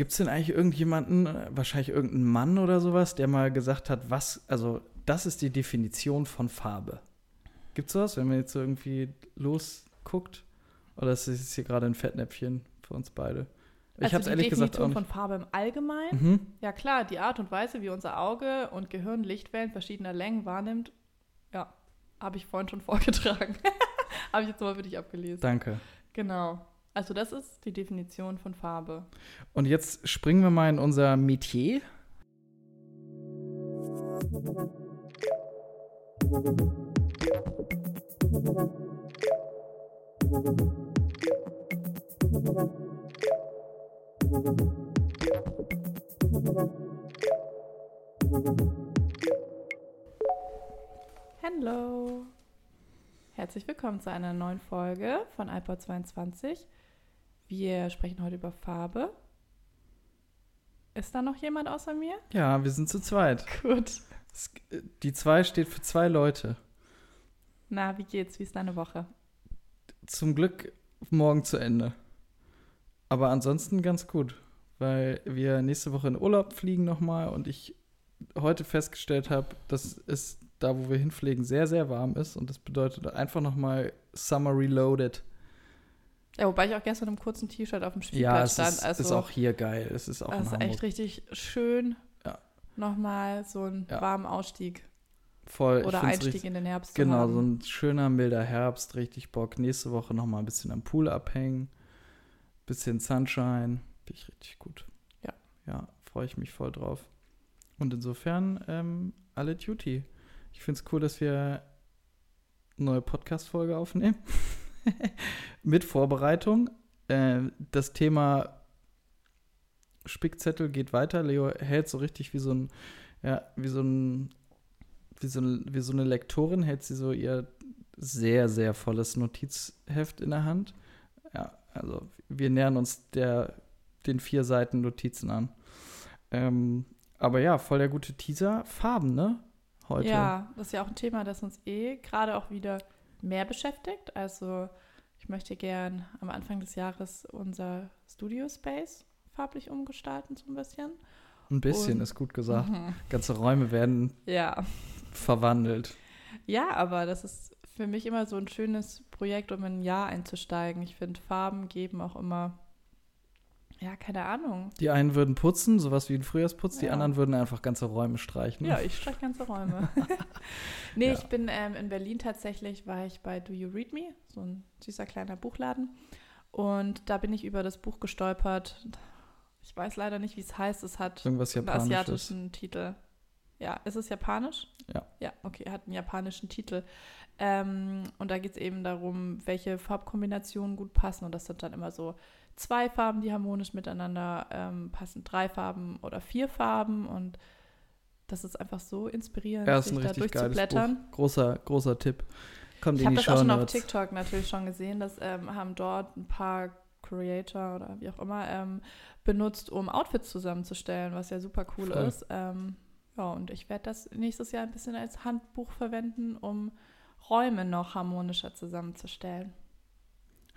Gibt es denn eigentlich irgendjemanden, äh, wahrscheinlich irgendeinen Mann oder sowas, der mal gesagt hat, was, also das ist die Definition von Farbe? Gibt es sowas, wenn man jetzt so irgendwie losguckt? Oder ist das hier gerade ein Fettnäpfchen für uns beide? Ich also habe es ehrlich Definition gesagt auch nicht. von Farbe im Allgemeinen. Mhm. Ja klar, die Art und Weise, wie unser Auge und Gehirn Lichtwellen verschiedener Längen wahrnimmt, ja, habe ich vorhin schon vorgetragen. habe ich jetzt mal für dich abgelesen. Danke. Genau. Also das ist die Definition von Farbe. Und jetzt springen wir mal in unser Metier. Hallo. Herzlich willkommen zu einer neuen Folge von iPod 22. Wir sprechen heute über Farbe. Ist da noch jemand außer mir? Ja, wir sind zu zweit. Gut. Es- Die zwei steht für zwei Leute. Na, wie geht's? Wie ist deine Woche? Zum Glück morgen zu Ende. Aber ansonsten ganz gut, weil wir nächste Woche in Urlaub fliegen nochmal und ich heute festgestellt habe, dass es da, wo wir hinfliegen, sehr, sehr warm ist und das bedeutet einfach nochmal Summer Reloaded. Ja, wobei ich auch gestern im kurzen T-Shirt auf dem Ja, Spielplatz es stand. ist, also ist auch hier geil. Es ist auch das ist echt richtig schön. Ja. Nochmal so einen Ja. warmen Ausstieg voll. oder Einstieg richtig- in den Herbst Genau, so ein schöner, milder Herbst, richtig Bock. Nächste Woche nochmal ein bisschen am Pool abhängen. Bisschen Sunshine. Finde ich richtig gut. Ja. Ja, freue ich mich voll drauf. Und insofern, ähm, alle Duty. Ich finde es cool, dass wir eine neue Podcast-Folge aufnehmen. Mit Vorbereitung. Äh, das Thema Spickzettel geht weiter. Leo hält so richtig wie so ein, ja, wie so ein wie so, eine, wie so eine Lektorin hält sie so ihr sehr, sehr volles Notizheft in der Hand. Ja, also wir nähern uns der, den vier Seiten Notizen an. Ähm, aber ja, voll der gute Teaser. Farben, ne? Heute. Ja, das ist ja auch ein Thema, das uns eh gerade auch wieder mehr beschäftigt. Also ich möchte gern am Anfang des Jahres unser Studio Space farblich umgestalten, so ein bisschen. Ein bisschen Und- ist gut gesagt. Mhm. Ganze Räume werden Ja. verwandelt. Ja, aber das ist für mich immer so ein schönes Projekt, um in ein Jahr einzusteigen. Ich finde, Farben geben auch immer, ja, keine Ahnung. Die einen würden putzen, sowas wie ein Frühjahrsputz, die Ja. anderen würden einfach ganze Räume streichen. Ja, ich streiche ganze Räume. nee, Ja. ich bin ähm, in Berlin tatsächlich, war ich bei Do You Read Me, so ein süßer kleiner Buchladen. Und da bin ich über das Buch gestolpert. Ich weiß leider nicht, wie es heißt. Es hat Irgendwas einen asiatischen Titel. Ja, ist es japanisch? Ja. Ja, okay, hat einen japanischen Titel. Ähm, und da geht es eben darum, welche Farbkombinationen gut passen. Und das sind dann immer so zwei Farben, die harmonisch miteinander ähm, passen, drei Farben oder vier Farben. Und das ist einfach so inspirierend, Ja, sich da durchzublättern. Buch. Großer, großer Tipp. Kommt Ich habe das auch schon auf. TikTok natürlich schon gesehen. Das ähm, haben dort ein paar Creator oder wie auch immer ähm, benutzt, um Outfits zusammenzustellen, was ja super cool Voll. ist. Ähm, ja, und ich werde das nächstes Jahr ein bisschen als Handbuch verwenden, um Räume noch harmonischer zusammenzustellen.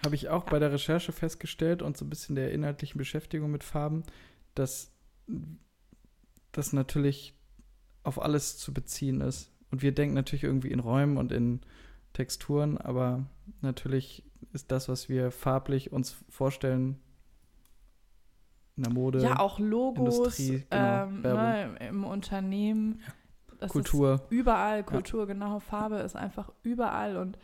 Habe ich auch Ja. bei der Recherche festgestellt und so ein bisschen der inhaltlichen Beschäftigung mit Farben, dass das natürlich auf alles zu beziehen ist. Und wir denken natürlich irgendwie in Räumen und in Texturen, aber natürlich ist das, was wir farblich uns vorstellen, in der Mode, ja, auch Logos Industrie, genau, ähm, ne, im Unternehmen. Das Kultur. Überall Kultur, genau. Farbe ist einfach überall und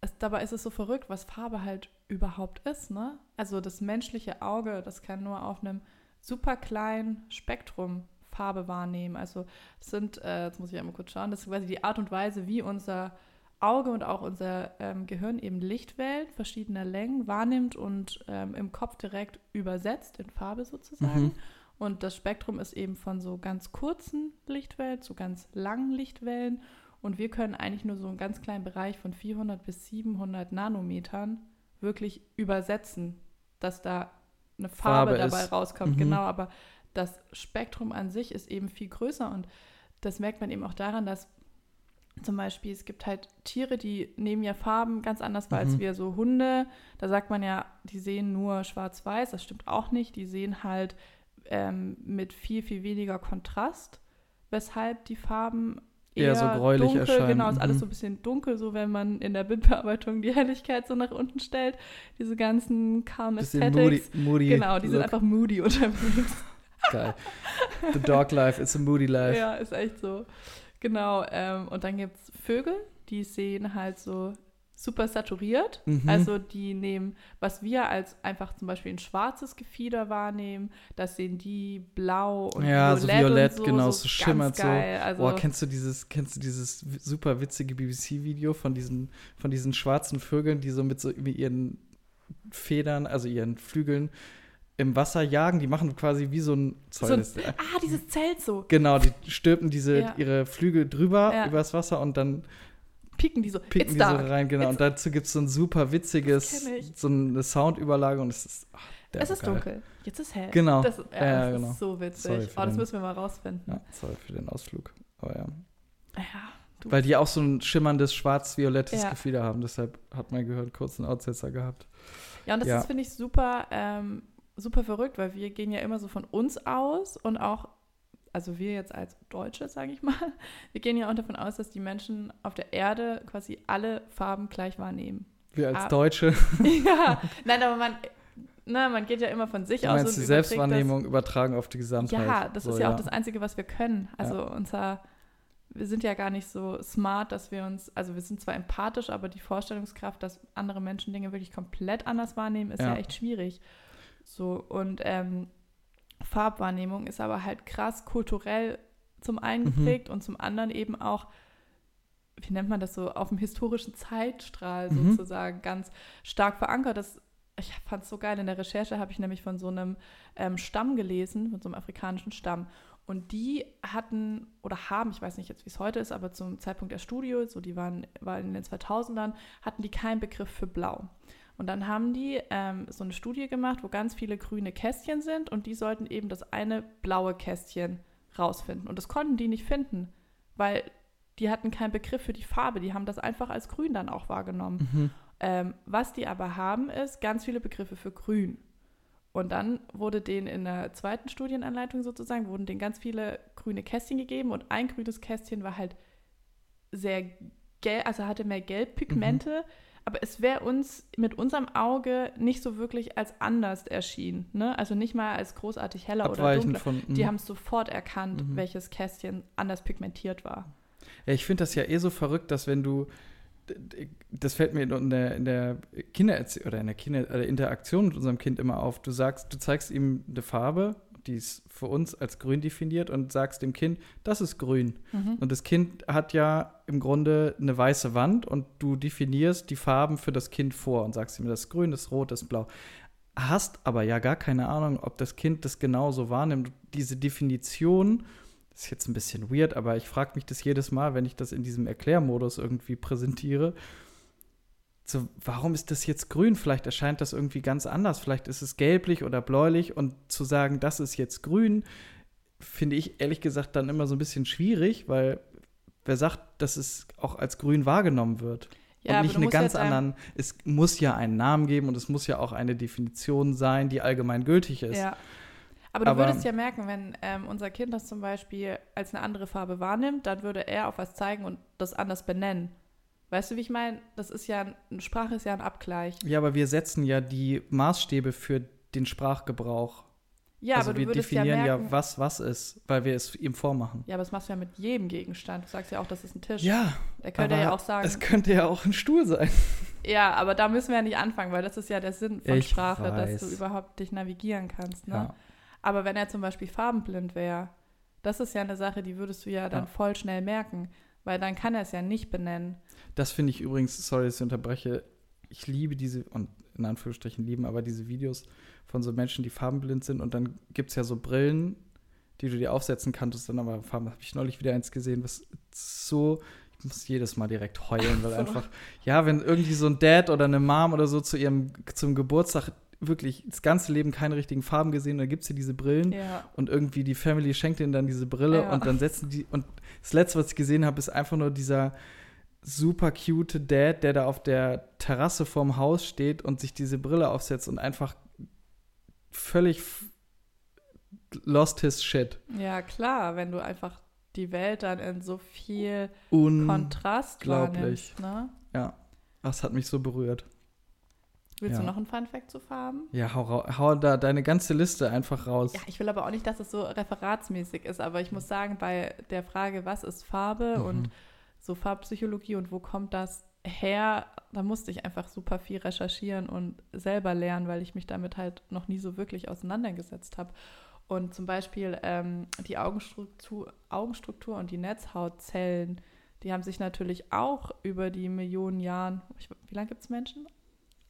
es, dabei ist es so verrückt, was Farbe halt überhaupt ist, ne? Also das menschliche Auge, das kann nur auf einem super kleinen Spektrum Farbe wahrnehmen. Also es sind, äh, jetzt muss ich einmal kurz schauen, das ist quasi die Art und Weise, wie unser Auge und auch unser ähm, Gehirn eben Lichtwellen verschiedener Längen wahrnimmt und ähm, im Kopf direkt übersetzt in Farbe sozusagen. Mhm. Und das Spektrum ist eben von so ganz kurzen Lichtwellen zu ganz langen Lichtwellen. Und wir können eigentlich nur so einen ganz kleinen Bereich von 400 bis 700 Nanometern wirklich übersetzen, dass da eine Farbe, Farbe dabei ist. rauskommt. Mhm. Genau, aber das Spektrum an sich ist eben viel größer und das merkt man eben auch daran, dass zum Beispiel, es gibt halt Tiere, die nehmen ja Farben ganz anders wahr Mhm. als wir. So Hunde, da sagt man ja, die sehen nur schwarz-weiß. Das stimmt auch nicht. Die sehen halt ähm, mit viel, viel weniger Kontrast, weshalb die Farben Eher eher, so gräulich dunkel, erscheinen. Genau, ist alles Mhm. so ein bisschen dunkel, so wenn man in der Bildbearbeitung die Helligkeit so nach unten stellt. Diese ganzen Calm Bisschen moody, Aesthetics. moody. Genau, die sind Look. einfach moody unterwegs. geil. The dog life, it's a moody life. Ja, ist echt so. Genau. Ähm, und dann gibt es Vögel, die sehen halt so super saturiert. Mhm. Also die nehmen, was wir als einfach zum Beispiel ein schwarzes Gefieder wahrnehmen, das sehen die blau und Ja, so violett, violett, und so, genau, so so schimmert geil. Also, Boah, kennst du dieses, kennst du dieses super witzige BBC-Video von diesen, von diesen schwarzen Vögeln, die so mit so mit ihren Federn, also ihren Flügeln im Wasser jagen? Die machen quasi wie so ein So ein- das- ah, dieses Zelt so. Genau, die stülpen diese Ja. ihre Flügel drüber Ja. übers Wasser und dann Pieken die so. picken It's die so rein, genau. It's- Und dazu gibt es so ein super witziges, so eine Soundüberlage und es ist. Ach, Es ist geil. dunkel. Jetzt ist hell. Genau. Das, ja, Ja, das genau. ist so witzig. Oh, das müssen wir mal rausfinden. Ja, sorry für den Ausflug. Aber ja. Ja, du. Weil die auch so ein schimmerndes schwarz-violettes Ja. Gefieder haben. Deshalb hat mein Gehirn kurz einen Aussetzer gehabt. Ja, und das Ja. ist, finde ich, super, ähm, super verrückt, weil wir gehen ja immer so von uns aus und auch, also wir jetzt als Deutsche, sage ich mal, wir gehen ja auch davon aus, dass die Menschen auf der Erde quasi alle Farben gleich wahrnehmen. Wir als Ah. Deutsche. ja, nein, aber man, na, man geht ja immer von sich Du aus. meinst und die Selbstwahrnehmung übertragen auf die Das, Gesamtheit. ja, das So, ist ja, auch das Einzige, was wir können. Also Ja. unser, wir sind ja gar nicht so smart, dass wir uns, also wir sind zwar empathisch, aber die Vorstellungskraft, dass andere Menschen Dinge wirklich komplett anders wahrnehmen, ist ja, Ja. echt schwierig. So, und ähm, Farbwahrnehmung ist aber halt krass kulturell zum einen Mhm. geprägt und zum anderen eben auch, wie nennt man das so, auf dem historischen Zeitstrahl Mhm. sozusagen ganz stark verankert. Das, ich fand es so geil. In der Recherche habe ich nämlich von so einem ähm, Stamm gelesen, von so einem afrikanischen Stamm. Und die hatten oder haben, ich weiß nicht jetzt, wie es heute ist, aber zum Zeitpunkt der Studie, so die waren, waren in den 2000ern, hatten die keinen Begriff für Blau. Und dann haben die ähm, so eine Studie gemacht, wo ganz viele grüne Kästchen sind und die sollten eben das eine blaue Kästchen rausfinden. Und das konnten die nicht finden, weil die hatten keinen Begriff für die Farbe. Die haben das einfach als grün dann auch wahrgenommen. Mhm. Ähm, was die aber haben, ist ganz viele Begriffe für grün. Und dann wurde denen in der zweiten Studienanleitung sozusagen, wurden denen ganz viele grüne Kästchen gegeben und ein grünes Kästchen war halt sehr gelb, also hatte mehr Gelbpigmente, aber es wäre uns mit unserem Auge nicht so wirklich als anders erschienen. Ne? Also nicht mal als großartig heller oder Abweichend dunkler. von. Die mhm. haben es sofort erkannt, Mhm. welches Kästchen anders pigmentiert war. Ja, ich finde das ja eh so verrückt, dass wenn du, das fällt mir in der, in der Kindererzie oder in der Kinder äh, Interaktion mit unserem Kind immer auf. Du sagst, du zeigst ihm eine Farbe, die ist für uns als grün definiert und sagst dem Kind, das ist grün. Mhm. Und das Kind hat ja im Grunde eine weiße Wand und du definierst die Farben für das Kind vor und sagst ihm, das ist grün, das ist rot, das ist blau. Hast aber ja gar keine Ahnung, ob das Kind das genauso wahrnimmt. Diese Definition, das ist jetzt ein bisschen weird, aber ich frage mich das jedes Mal, wenn ich das in diesem Erklärmodus irgendwie präsentiere. So, warum ist das jetzt grün? Vielleicht erscheint das irgendwie ganz anders. Vielleicht ist es gelblich oder bläulich. Und zu sagen, das ist jetzt grün, finde ich ehrlich gesagt dann immer so ein bisschen schwierig, weil wer sagt, dass es auch als grün wahrgenommen wird? Ja, und nicht eine ganz anderen. Es muss ja einen Namen geben und es muss ja auch eine Definition sein, die allgemein gültig ist. Ja. Aber du Aber- würdest ja merken, wenn ähm, unser Kind das zum Beispiel als eine andere Farbe wahrnimmt, dann würde er auf was zeigen und das anders benennen. Weißt du, wie ich meine? Das ist ja, ein- Sprache ist ja ein Abgleich. Ja, aber wir setzen ja die Maßstäbe für den Sprachgebrauch. Ja, also aber du wir ja definieren ja, merken. was was ist, weil wir es ihm vormachen. Ja, aber das machst du ja mit jedem Gegenstand. Du sagst ja auch, das ist ein Tisch. Ja, Er könnte ja auch sagen. es könnte ja auch ein Stuhl sein. Ja, aber da müssen wir ja nicht anfangen, weil das ist ja der Sinn von Ich Sprache, weiß. dass du überhaupt dich navigieren kannst. Ne? Ja. Aber wenn er zum Beispiel farbenblind wäre, das ist ja eine Sache, die würdest du ja dann Ja. voll schnell merken, weil dann kann er es ja nicht benennen. Das finde ich übrigens, sorry, dass ich unterbreche, ich liebe diese, und in Anführungsstrichen lieben, aber diese Videos von so Menschen, die farbenblind sind und dann gibt es ja so Brillen, die du dir aufsetzen kannst, dann aber Farben, habe ich neulich wieder eins gesehen, was so, ich muss jedes Mal direkt heulen, weil So. einfach, ja, wenn irgendwie so ein Dad oder eine Mom oder so zu ihrem, zum Geburtstag wirklich das ganze Leben keine richtigen Farben gesehen. Dann gibt es hier diese Brillen Ja. und irgendwie die Family schenkt ihnen dann diese Brille Ja. und dann setzen die. Und das letzte, was ich gesehen habe, ist einfach nur dieser super cute Dad, der da auf der Terrasse vorm Haus steht und sich diese Brille aufsetzt und einfach völlig lost his shit. ja, klar, wenn du einfach die Welt dann in so viel Kontrast wahrnimmst. Ne? ja, das hat mich so berührt. Willst Ja. du noch einen Fun-Fact zu Farben? Ja, hau, hau da deine ganze Liste einfach raus. Ja, ich will aber auch nicht, dass es so referatsmäßig ist, aber ich muss sagen, bei der Frage, was ist Farbe Mhm. und so Farbpsychologie und wo kommt das her, da musste ich einfach super viel recherchieren und selber lernen, weil ich mich damit halt noch nie so wirklich auseinandergesetzt habe. Und zum Beispiel ähm, die Augenstruktur, Augenstruktur und die Netzhautzellen, die haben sich natürlich auch über die Millionen Jahren, ich, wie lange gibt es Menschen?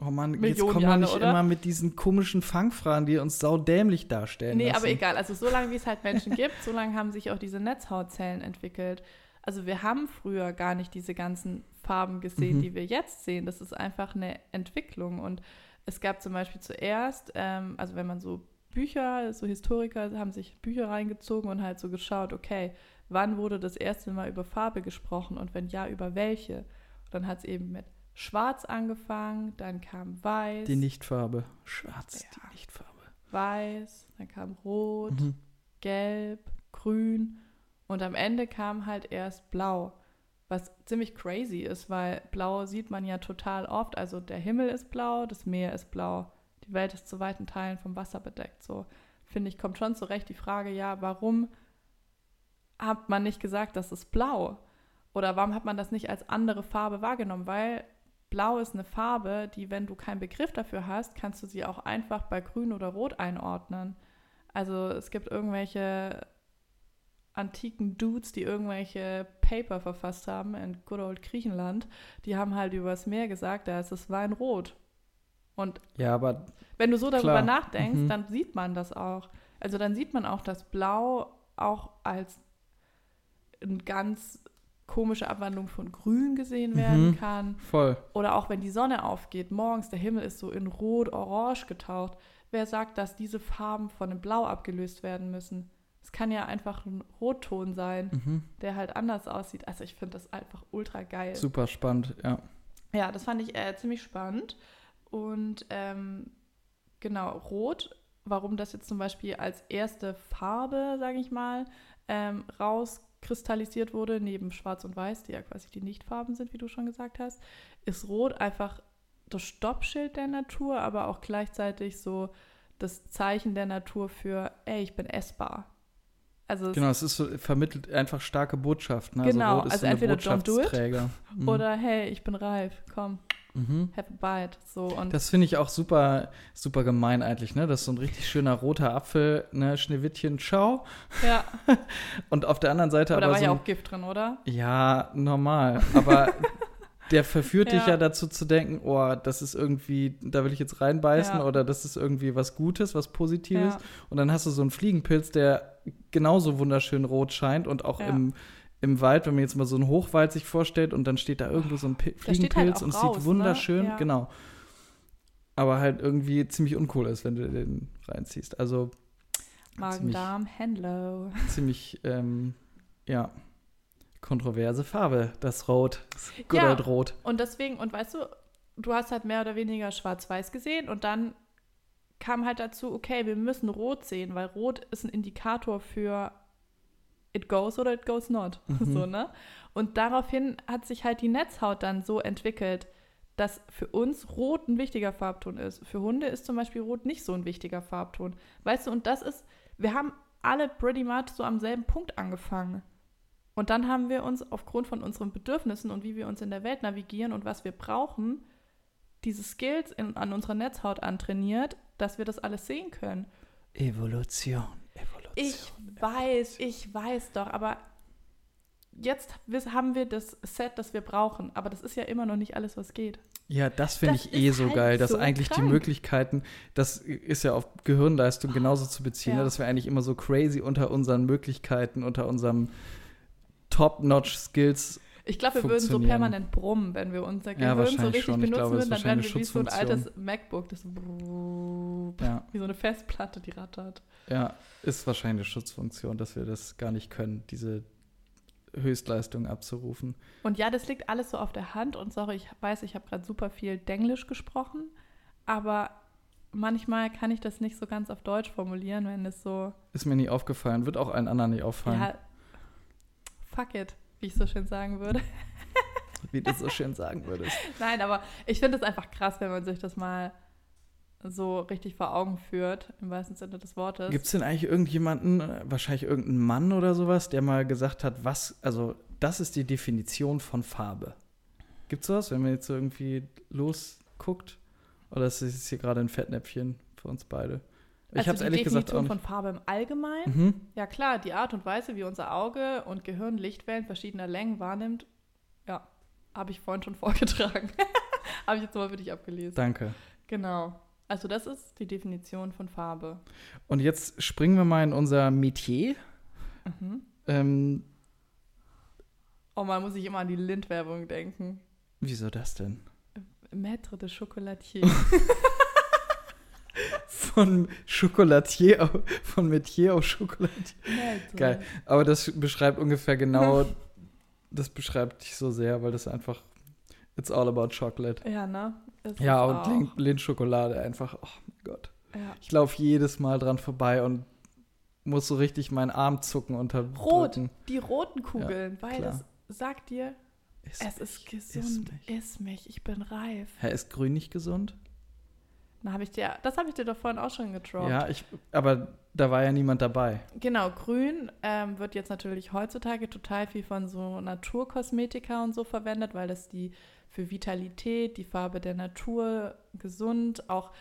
Oh Mann, jetzt Millionen kommen wir nicht oder? immer mit diesen komischen Fangfragen, die uns saudämlich darstellen. Nee, lassen. aber egal. Also so lange, wie es halt Menschen gibt, so lange haben sich auch diese Netzhautzellen entwickelt. Also wir haben früher gar nicht diese ganzen Farben gesehen, Mhm. die wir jetzt sehen. Das ist einfach eine Entwicklung. Und es gab zum Beispiel zuerst, ähm, also wenn man so Bücher, so Historiker haben sich Bücher reingezogen und halt so geschaut, okay, wann wurde das erste Mal über Farbe gesprochen und wenn ja, über welche? Und dann hat es eben mit Schwarz angefangen, dann kam Weiß, Die Nichtfarbe. Schwarz, Ja. die Nichtfarbe. Weiß, dann kam Rot, Mhm. Gelb, Grün und am Ende kam halt erst Blau, was ziemlich crazy ist, weil Blau sieht man ja total oft. Also der Himmel ist blau, das Meer ist blau, die Welt ist zu weiten Teilen vom Wasser bedeckt. So finde ich, kommt schon zurecht die Frage, ja, warum hat man nicht gesagt, das ist blau? Oder warum hat man das nicht als andere Farbe wahrgenommen? Weil Blau ist eine Farbe, die, wenn du keinen Begriff dafür hast, kannst du sie auch einfach bei Grün oder Rot einordnen. Also es gibt irgendwelche antiken Dudes, die irgendwelche Paper verfasst haben in good old Griechenland. Die haben halt übers Meer gesagt, da ist das Weinrot. Und Ja, aber wenn du so darüber Klar. nachdenkst, Mhm. dann sieht man das auch. Also dann sieht man auch, dass Blau auch als eine ganz komische Abwandlung von Grün gesehen werden Mhm. kann. voll. Oder auch wenn die Sonne aufgeht, morgens, der Himmel ist so in Rot-Orange getaucht. Wer sagt, dass diese Farben von dem Blau abgelöst werden müssen? Es kann ja einfach ein Rotton sein, Mhm. der halt anders aussieht. Also ich finde das einfach ultra geil. Super spannend, ja. Ja, das fand ich äh, ziemlich spannend. Und ähm, genau, Rot, warum das jetzt zum Beispiel als erste Farbe, sage ich mal, ähm, rauskristallisiert wurde, neben Schwarz und Weiß, die ja quasi die Nichtfarben sind, wie du schon gesagt hast, ist Rot einfach das Stoppschild der Natur, aber auch gleichzeitig so das Zeichen der Natur für, ey, ich bin essbar. Also Genau, es ist so, vermittelt einfach starke Botschaften. ne? Genau, Rot ist also so eine entweder don't do it. Mhm. oder hey, ich bin reif, komm, Mhm. have a bite. So und Das finde ich auch super, super gemein eigentlich, ne? Das ist so ein richtig schöner roter Apfel, ne? Schneewittchen, ciao. ja, Und auf der anderen Seite aber da aber war so ja auch Gift drin, oder? Ja, normal. Aber der verführt dich Ja. ja dazu zu denken, oh, das ist irgendwie, da will ich jetzt reinbeißen Ja. oder das ist irgendwie was Gutes, was Positives. Ja. Und dann hast du so einen Fliegenpilz, der genauso wunderschön rot scheint und auch Ja. im, im Wald, wenn man jetzt mal so einen Hochwald sich vorstellt und dann steht da irgendwo so ein steht halt Fliegenpilz auch und es sieht ne? wunderschön, Ja. genau. Aber halt irgendwie ziemlich uncool ist, wenn du den reinziehst. Also Magen-Darm, Henlo. ziemlich, ähm, ja, kontroverse Farbe, das Rot. Das Good Ja. Rot. Und deswegen, und weißt du, du hast halt mehr oder weniger schwarz-weiß gesehen und dann kam halt dazu, okay, wir müssen rot sehen, weil rot ist ein Indikator für it goes oder it goes not. Mhm. So, ne? Und daraufhin hat sich halt die Netzhaut dann so entwickelt, dass für uns Rot ein wichtiger Farbton ist. Für Hunde ist zum Beispiel Rot nicht so ein wichtiger Farbton. Weißt du, und das ist, wir haben alle pretty much so am selben Punkt angefangen. Und dann haben wir uns aufgrund von unseren Bedürfnissen und wie wir uns in der Welt navigieren und was wir brauchen, diese Skills in, an unserer Netzhaut antrainiert, dass wir das alles sehen können. Evolution. Ich weiß, ich weiß doch, aber jetzt haben wir das Set, das wir brauchen. Aber das ist ja immer noch nicht alles, was geht. Ja, das finde ich eh so halt geil, dass so eigentlich die krank. Möglichkeiten, das ist ja auf Gehirnleistung genauso zu beziehen, Ja. ne, dass wir eigentlich immer so crazy unter unseren Möglichkeiten, unter unserem Top-Notch-Skills Ich glaube, wir würden so permanent brummen, wenn wir unser Ja, Gehirn so wahrscheinlich richtig schon. Benutzen glaube, würden, dann wären wir wie so ein altes MacBook, das so Ja, wie so eine Festplatte, die rattert. ja, ist wahrscheinlich eine Schutzfunktion, dass wir das gar nicht können, diese Höchstleistung abzurufen. Und ja, das liegt alles so auf der Hand. Und sorry, ich weiß, ich habe gerade super viel Denglisch gesprochen, aber manchmal kann ich das nicht so ganz auf Deutsch formulieren, wenn es so, Ist mir nie aufgefallen, wird auch allen anderen nicht auffallen, ja, fuck it, wie ich so schön sagen würde. wie du so schön sagen würdest. Nein, aber ich finde es einfach krass, wenn man sich das mal so richtig vor Augen führt, im wahrsten Sinne des Wortes. Gibt es denn eigentlich irgendjemanden, äh, wahrscheinlich irgendeinen Mann oder sowas, der mal gesagt hat, was, also das ist die Definition von Farbe? Gibt es sowas, wenn man jetzt so irgendwie losguckt? Oder ist es hier gerade ein Fettnäpfchen für uns beide? Ich also habe es die ehrlich gesagt Definition auch von nicht. Farbe im Allgemeinen. Mhm. Ja klar, die Art und Weise, wie unser Auge und Gehirn Lichtwellen verschiedener Längen wahrnimmt, ja, habe ich vorhin schon vorgetragen. habe ich jetzt mal für dich abgelesen. Danke. Genau. Also das ist die Definition von Farbe. Und jetzt springen wir mal in unser Metier. Mhm. Ähm, Oh man muss ich immer an die Lind-Werbung denken. wieso das denn? Maître de Chocolatier. Von Chocolatier auf, von Metier auf Chocolatier. Maître. Geil. Aber das beschreibt ungefähr genau, das beschreibt dich so sehr, weil das einfach, it's all about chocolate. Ja, ne? Ist Ja, und Lindschokolade einfach, oh mein Gott. Ja. Ich laufe jedes Mal dran vorbei und muss so richtig meinen Arm zucken unterdrücken. Rot, die roten Kugeln, weil klar. das sagt dir, Ist es ist mich, gesund, Ist mich. iss mich, ich bin reif. Hä, ist grün nicht gesund? Na, hab ich dir, das habe ich dir doch vorhin auch schon gedroppt. Ja, ich, aber da war ja niemand dabei. Genau, grün ähm, wird jetzt natürlich heutzutage total viel von so Naturkosmetika und so verwendet, weil das die für Vitalität, die Farbe der Natur, gesund, auch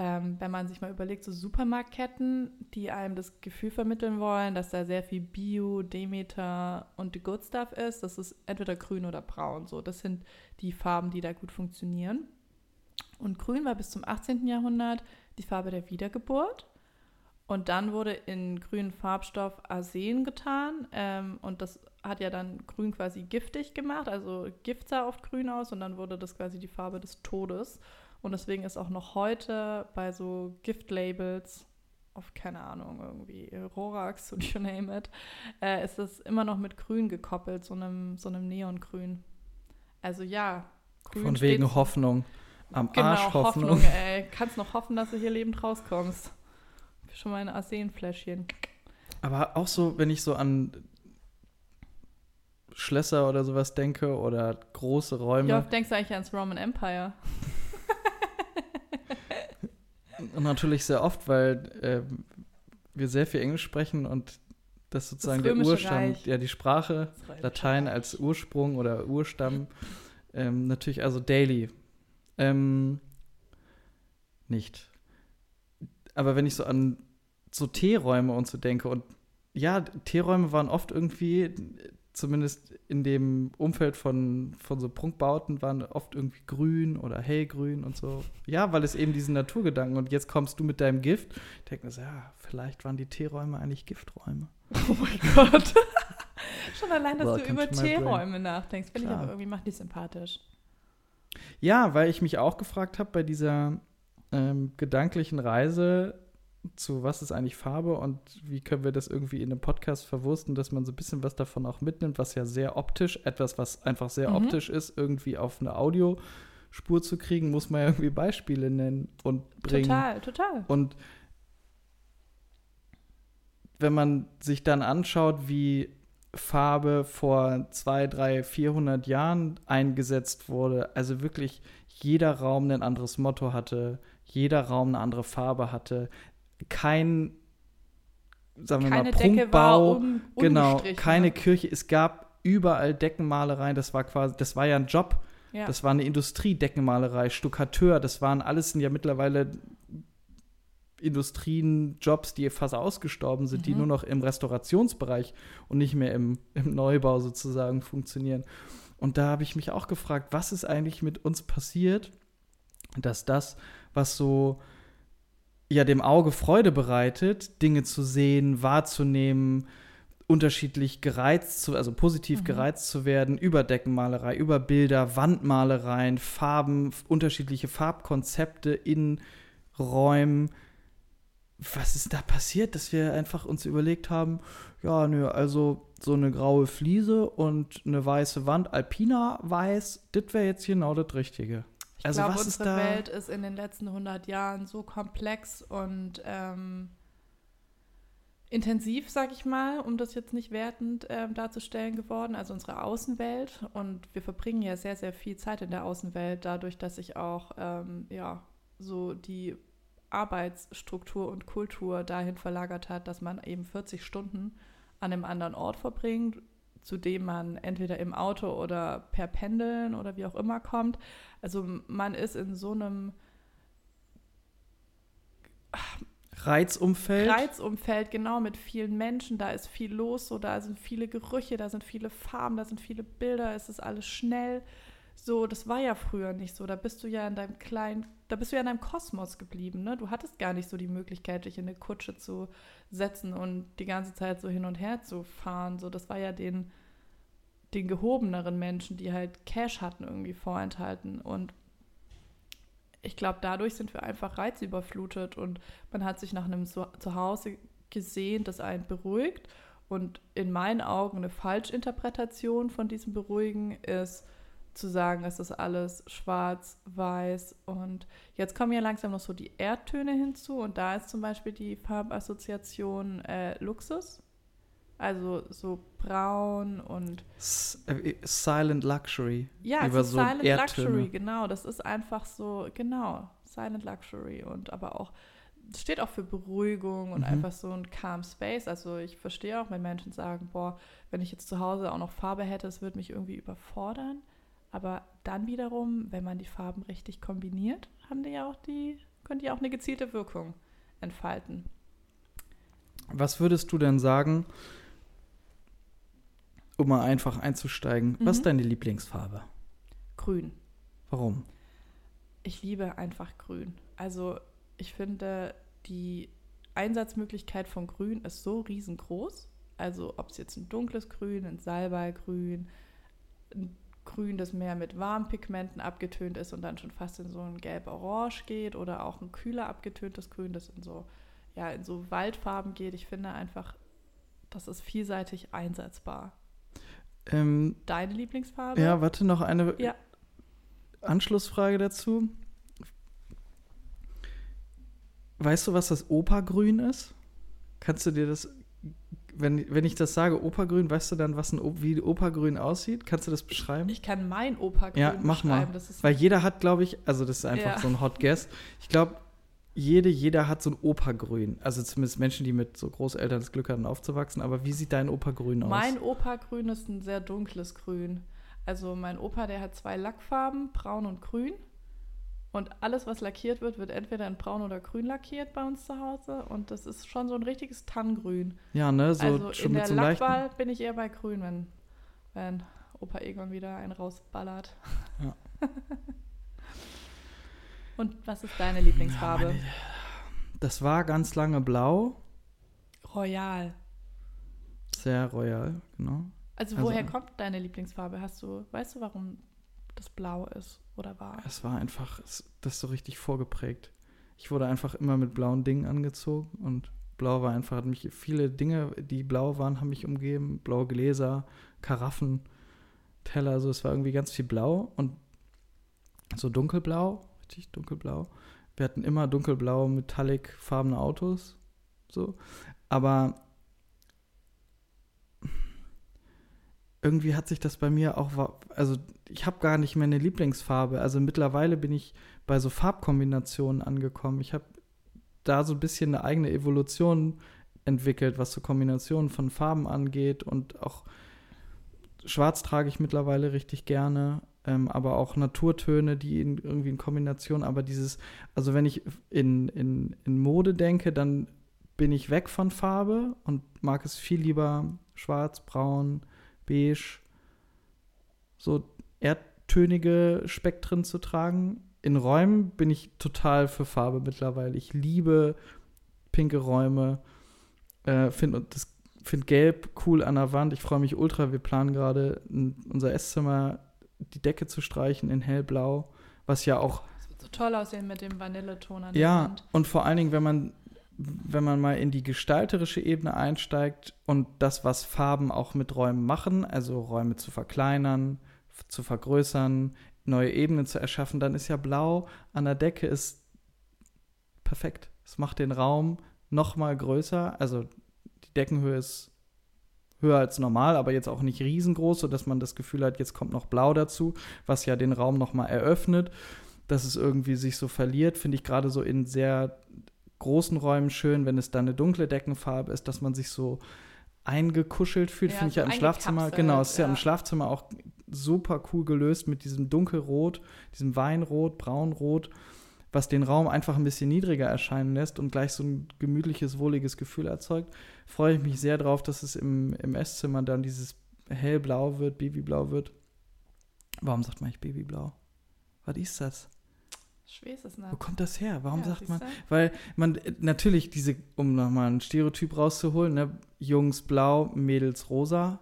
ähm, wenn man sich mal überlegt, so Supermarktketten, die einem das Gefühl vermitteln wollen, dass da sehr viel Bio, Demeter und the Good Stuff ist, das ist entweder grün oder braun. So, das sind die Farben, die da gut funktionieren. Und grün war bis zum 18. Jahrhundert die Farbe der Wiedergeburt. Und dann wurde in grünen Farbstoff Arsen getan. Ähm, und das hat ja dann grün quasi giftig gemacht. Also Gift sah oft grün aus und dann wurde das quasi die Farbe des Todes. Und deswegen ist auch noch heute bei so Giftlabels auf, keine Ahnung, irgendwie Rorax und you name it, äh, ist es immer noch mit grün gekoppelt, so einem, so einem Neongrün. Also ja, grün Von wegen Hoffnung. Am Genau, Arsch Hoffnung. Hoffnung, ey. Kannst noch hoffen, dass du hier lebend rauskommst. Schon mal ein Arsenfläschchen. Aber auch so, wenn ich so an Schlösser oder sowas denke oder große Räume. Wie oft denkst du eigentlich ans Roman Empire? Und natürlich sehr oft, weil ähm, wir sehr viel Englisch sprechen und das sozusagen der Römische Urstamm, Reich. ja die Sprache, Das Latein Reich. als Ursprung oder Urstamm, ähm, natürlich also daily. Ähm, nicht. Aber wenn ich so an so Teeräume und so denke und ja, Teeräume waren oft irgendwie, zumindest in dem Umfeld von, von so Prunkbauten, waren oft irgendwie grün oder hellgrün und so. Ja, weil es eben diesen Naturgedanken und jetzt kommst du mit deinem Gift. Ich denke mir so, ja, vielleicht waren die Teeräume eigentlich Gifträume. Oh mein Gott. Schon allein, dass Welcome du über. Teeräume nachdenkst, finde ich aber irgendwie macht die sympathisch. Ja, weil ich mich auch gefragt habe bei dieser ähm, gedanklichen Reise zu was ist eigentlich Farbe und wie können wir das irgendwie in einem Podcast verwursten, dass man so ein bisschen was davon auch mitnimmt, was ja sehr optisch, etwas, was einfach sehr Mhm. optisch ist, irgendwie auf eine Audiospur zu kriegen, muss man ja irgendwie Beispiele nennen und bringen. Total, total. Und wenn man sich dann anschaut, wie Farbe vor zwei, drei, 400 Jahren eingesetzt wurde, also wirklich jeder Raum ein anderes Motto hatte, jeder Raum eine andere Farbe hatte, kein, sagen wir Keine mal, Decke Prunkbau, un genau, ungestrichen, keine ne? Kirche, es gab überall Deckenmalereien, das war quasi, das war ja ein Job, Ja. das war eine Industrie, Deckenmalerei, Stuckateur, das waren alles sind ja mittlerweile Industrien, Jobs, die fast ausgestorben sind, die Mhm. nur noch im Restaurationsbereich und nicht mehr im, im Neubau sozusagen funktionieren. Und da habe ich mich auch gefragt, was ist eigentlich mit uns passiert, dass das, was so ja dem Auge Freude bereitet, Dinge zu sehen, wahrzunehmen unterschiedlich gereizt zu, also positiv Mhm. gereizt zu werden, über Deckenmalerei, über Bilder, Wandmalereien, Farben, unterschiedliche Farbkonzepte in Räumen. Was ist da passiert, dass wir einfach uns überlegt haben, ja, nö, also so eine graue Fliese und eine weiße Wand, Alpina weiß, das wäre jetzt genau das Richtige. Ich Also glaube, was ist unsere da- Welt ist in den letzten 100 Jahren so komplex und ähm, intensiv, sag ich mal, um das jetzt nicht wertend ähm, darzustellen geworden, also unsere Außenwelt. Und wir verbringen ja sehr, sehr viel Zeit in der Außenwelt, dadurch, dass sich auch ähm, ja, so die Arbeitsstruktur und Kultur dahin verlagert hat, dass man eben 40 Stunden an einem anderen Ort verbringt, zu dem man entweder im Auto oder per Pendeln oder wie auch immer kommt. Also man ist in so einem Reizumfeld. Reizumfeld, genau mit vielen Menschen, da ist viel los, so da sind viele Gerüche, da sind viele Farben, da sind viele Bilder, es ist alles schnell. So, das war ja früher nicht so. Da bist du ja in deinem kleinen, da bist du ja in deinem Kosmos geblieben, ne? Du hattest gar nicht so die Möglichkeit, dich in eine Kutsche zu setzen und die ganze Zeit so hin und her zu fahren. So, das war ja den, den gehobeneren Menschen, die halt Cash hatten, irgendwie vorenthalten. Und ich glaube, dadurch sind wir einfach reizüberflutet und man hat sich nach einem Zu Zuhause gesehen, das einen beruhigt. Und in meinen Augen eine Falschinterpretation von diesem Beruhigen ist zu sagen, es ist alles schwarz, weiß und jetzt kommen ja langsam noch so die Erdtöne hinzu und da ist zum Beispiel die Farbassoziation äh, Luxus. Also so braun und äh, Silent Luxury. ja, Über es ist so Silent Erdtöne. Luxury, genau. Das ist einfach so, genau, Silent Luxury und aber auch, steht auch für Beruhigung und Mhm. einfach so ein calm Space. Also ich verstehe auch, wenn Menschen sagen, boah, wenn ich jetzt zu Hause auch noch Farbe hätte, es würde mich irgendwie überfordern. Aber dann wiederum, wenn man die Farben richtig kombiniert, haben die ja auch die, können die auch eine gezielte Wirkung entfalten. Was würdest du denn sagen, um mal einfach einzusteigen? Was ist Mhm. deine Lieblingsfarbe? Grün. Warum? Ich liebe einfach Grün. Also ich finde, die Einsatzmöglichkeit von Grün ist so riesengroß. Also ob es jetzt ein dunkles Grün, ein Salbeigrün, ein Grün, das mehr mit warmen Pigmenten abgetönt ist und dann schon fast in so ein Gelb-Orange geht oder auch ein kühler abgetöntes Grün, das in so, ja, in so Waldfarben geht. Ich finde einfach, das ist vielseitig einsetzbar. Ähm, Deine Lieblingsfarbe? ja, warte, noch eine Ja. Anschlussfrage dazu. Weißt du, was das Opergrün ist? Kannst du dir das, wenn, wenn ich das sage, Opergrün, weißt du dann, was ein, wie Opergrün aussieht? Kannst du das beschreiben? Ich kann mein Opa-Grün Ja, mach mal. beschreiben. Ist Weil jeder hat, glaube ich, also das ist einfach Ja. so ein Hot Guess. Ich glaube, jede, jeder hat so ein Opergrün. Also zumindest Menschen, die mit so Großeltern das Glück hatten, aufzuwachsen. Aber wie sieht dein Opergrün aus? Mein Opa-Grün ist ein sehr dunkles Grün. Also mein Opa, der hat zwei Lackfarben, braun und grün. Und alles, was lackiert wird, wird entweder in braun oder grün lackiert bei uns zu Hause. Und das ist schon so ein richtiges Tannengrün. ja, ne, so also schon in der so einem leichten. Lackwahl bin ich eher bei grün, wenn, wenn Opa Egon wieder einen rausballert. Ja. und was ist deine Lieblingsfarbe? meine- Das war ganz lange blau. Royal. Sehr royal, genau. Also, Also- woher kommt deine Lieblingsfarbe? Hast du, weißt du, warum das blau ist oder war? Es war einfach, das so richtig vorgeprägt. Ich wurde einfach immer mit blauen Dingen angezogen und blau war einfach, hat mich, viele Dinge, die blau waren, haben mich umgeben. Blaue Gläser, Karaffen, Teller, so, es war irgendwie ganz viel blau und so dunkelblau, richtig dunkelblau. Wir hatten immer dunkelblau, metallic farbene Autos, so. Aber irgendwie hat sich das bei mir auch, also ich habe gar nicht mehr eine Lieblingsfarbe. Also mittlerweile bin ich bei so Farbkombinationen angekommen. Ich habe da so ein bisschen eine eigene Evolution entwickelt, was so Kombinationen von Farben angeht und auch Schwarz trage ich mittlerweile richtig gerne, ähm, aber auch Naturtöne, die in, irgendwie in Kombination, aber dieses, also wenn ich in, in, in Mode denke, dann bin ich weg von Farbe und mag es viel lieber schwarz, braun, beige, so erdtönige Spektren zu tragen. In Räumen bin ich total für Farbe mittlerweile. Ich liebe pinke Räume. Äh, find, finde Gelb cool an der Wand. Ich freue mich ultra. Wir planen gerade unser Esszimmer die Decke zu streichen in hellblau, was ja auch das wird so toll aussehen mit dem Vanilleton an ja, der Wand. und vor allen Dingen, wenn man wenn man mal in die gestalterische Ebene einsteigt und das, was Farben auch mit Räumen machen, also Räume zu verkleinern, zu vergrößern, neue Ebenen zu erschaffen, dann ist ja Blau an der Decke ist perfekt. Es macht den Raum noch mal größer. Also die Deckenhöhe ist höher als normal, aber jetzt auch nicht riesengroß, sodass man das Gefühl hat, jetzt kommt noch Blau dazu, was ja den Raum noch mal eröffnet. Dass es irgendwie sich so verliert, finde ich gerade so in sehr großen Räumen schön, wenn es dann eine dunkle Deckenfarbe ist, dass man sich so eingekuschelt fühlt, Ja, finde ich so ja im Schlafzimmer. Genau, es ist ja. ja. im Schlafzimmer auch super cool gelöst mit diesem dunkelrot, diesem Weinrot, Braunrot, was den Raum einfach ein bisschen niedriger erscheinen lässt und gleich so ein gemütliches, wohliges Gefühl erzeugt. Freue ich mich sehr drauf, dass es im, im Esszimmer dann dieses hellblau wird, Babyblau wird. Warum sagt man nicht Babyblau? Was ist das? Ich weiß es nicht. Wo kommt das her? Warum Ja, sagt man? Weil man äh, natürlich diese, um nochmal ein Stereotyp rauszuholen, ne, Jungs blau, Mädels rosa.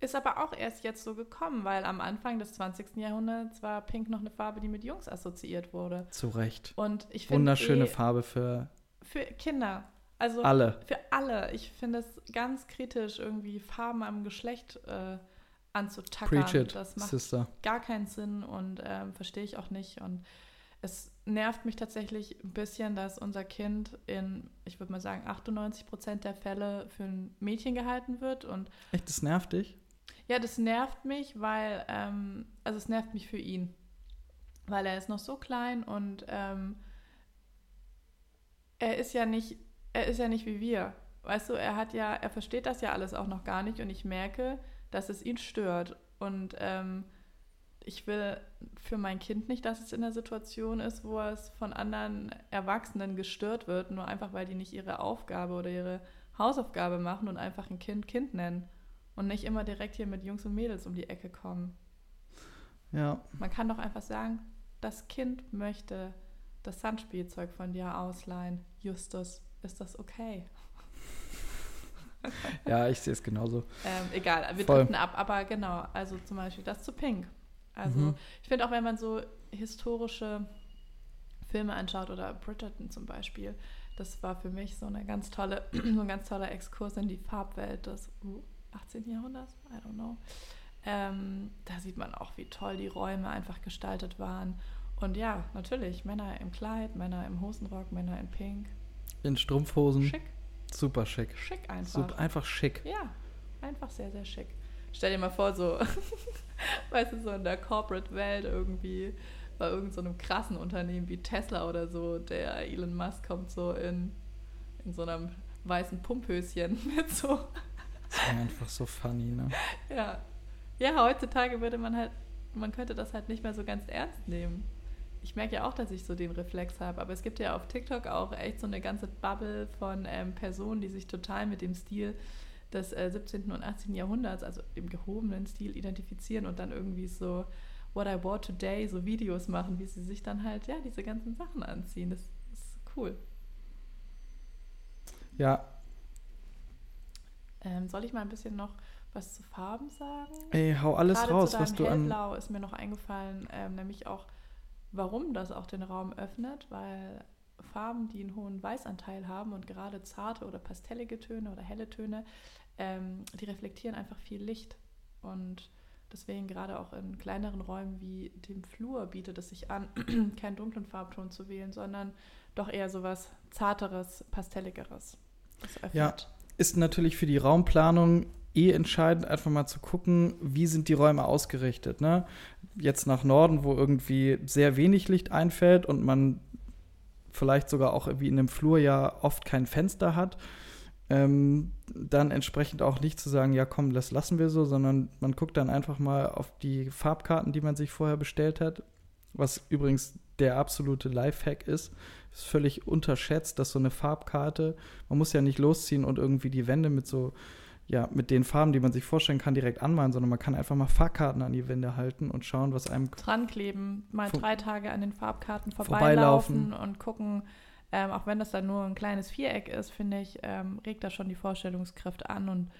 Ist aber auch erst jetzt so gekommen, weil am Anfang des 20. Jahrhunderts war Pink noch eine Farbe, die mit Jungs assoziiert wurde. Zu Recht. Und ich finde Wunderschöne eh, Farbe für für Kinder. Also alle. für alle. Ich finde es ganz kritisch, irgendwie Farben am Geschlecht äh, anzutackern. Preach it, Das macht Sister. gar keinen Sinn und ähm, verstehe ich auch nicht. Und es nervt mich tatsächlich ein bisschen, dass unser Kind in, ich würde mal sagen, 98 Prozent der Fälle für ein Mädchen gehalten wird. Und Echt, das nervt dich? ja, das nervt mich, weil, ähm, also es nervt mich für ihn, weil er ist noch so klein und ähm, er ist ja nicht, er ist ja nicht wie wir. Weißt du, er hat ja, er versteht das ja alles auch noch gar nicht und ich merke, dass es ihn stört. Und ähm, ich will für mein Kind nicht, dass es in der Situation ist, wo es von anderen Erwachsenen gestört wird, nur einfach, weil die nicht ihre Aufgabe oder ihre Hausaufgabe machen und einfach ein Kind Kind nennen und nicht immer direkt hier mit Jungs und Mädels um die Ecke kommen. Ja. Man kann doch einfach sagen, das Kind möchte das Sandspielzeug von dir ausleihen. Justus, ist das okay? Ja, ich sehe es genauso. Ähm, egal, wir Voll. driften ab, aber genau, also zum Beispiel das zu Pink. Also Mhm. ich finde auch, wenn man so historische Filme anschaut oder Bridgerton zum Beispiel, das war für mich so eine ganz tolle, so ein ganz toller Exkurs in die Farbwelt des uh, 18. Jahrhunderts, I don't know. Ähm, da sieht man auch, wie toll die Räume einfach gestaltet waren. Und ja, natürlich, Männer im Kleid, Männer im Hosenrock, Männer in Pink. In Strumpfhosen. Schick, Super schick. schick einfach. Super, einfach schick. Ja, einfach sehr, sehr schick. Stell dir mal vor, so, weißt du, so in der Corporate-Welt irgendwie bei irgendeinem so einem krassen Unternehmen wie Tesla oder so, der Elon Musk kommt so in, in so einem weißen Pumphöschen mit so, Das wäre einfach so funny, ne? ja. Ja, heutzutage würde man halt, man könnte das halt nicht mehr so ganz ernst nehmen. Ich merke ja auch, dass ich so den Reflex habe, aber es gibt ja auf TikTok auch echt so eine ganze Bubble von ähm, Personen, die sich total mit dem Stil des äh, 17. und 18. Jahrhunderts, also dem gehobenen Stil, identifizieren und dann irgendwie so What I Wore Today, so Videos machen, wie sie sich dann halt, ja, diese ganzen Sachen anziehen. Das ist cool. Ja, Ähm, soll ich mal ein bisschen noch was zu Farben sagen? ey, hau alles Gerade raus, was du an. Hellblau ist mir noch eingefallen, ähm, nämlich auch, warum das auch den Raum öffnet, weil Farben, die einen hohen Weißanteil haben und gerade zarte oder pastellige Töne oder helle Töne, ähm, die reflektieren einfach viel Licht. Und deswegen gerade auch in kleineren Räumen wie dem Flur bietet es sich an, keinen dunklen Farbton zu wählen, sondern doch eher so was zarteres, pastelligeres. Ja. Ist natürlich für die Raumplanung eh entscheidend, einfach mal zu gucken, wie sind die Räume ausgerichtet. Ne? Jetzt nach Norden, wo irgendwie sehr wenig Licht einfällt und man vielleicht sogar auch wie in einem Flur ja oft kein Fenster hat, ähm, dann entsprechend auch nicht zu sagen, ja komm, das lassen wir so, sondern man guckt dann einfach mal auf die Farbkarten, die man sich vorher bestellt hat, was übrigens der absolute Lifehack ist. Ist völlig unterschätzt, dass so eine Farbkarte, man muss ja nicht losziehen und irgendwie die Wände mit so, ja, mit den Farben, die man sich vorstellen kann, direkt anmalen, sondern man kann einfach mal Farbkarten an die Wände halten und schauen, was einem dran kleben, mal drei Tage an den Farbkarten Vorbeilaufen. vorbeilaufen und gucken, Ähm, auch wenn das dann nur ein kleines Viereck ist, finde ich, ähm, regt das schon die Vorstellungskraft an. Und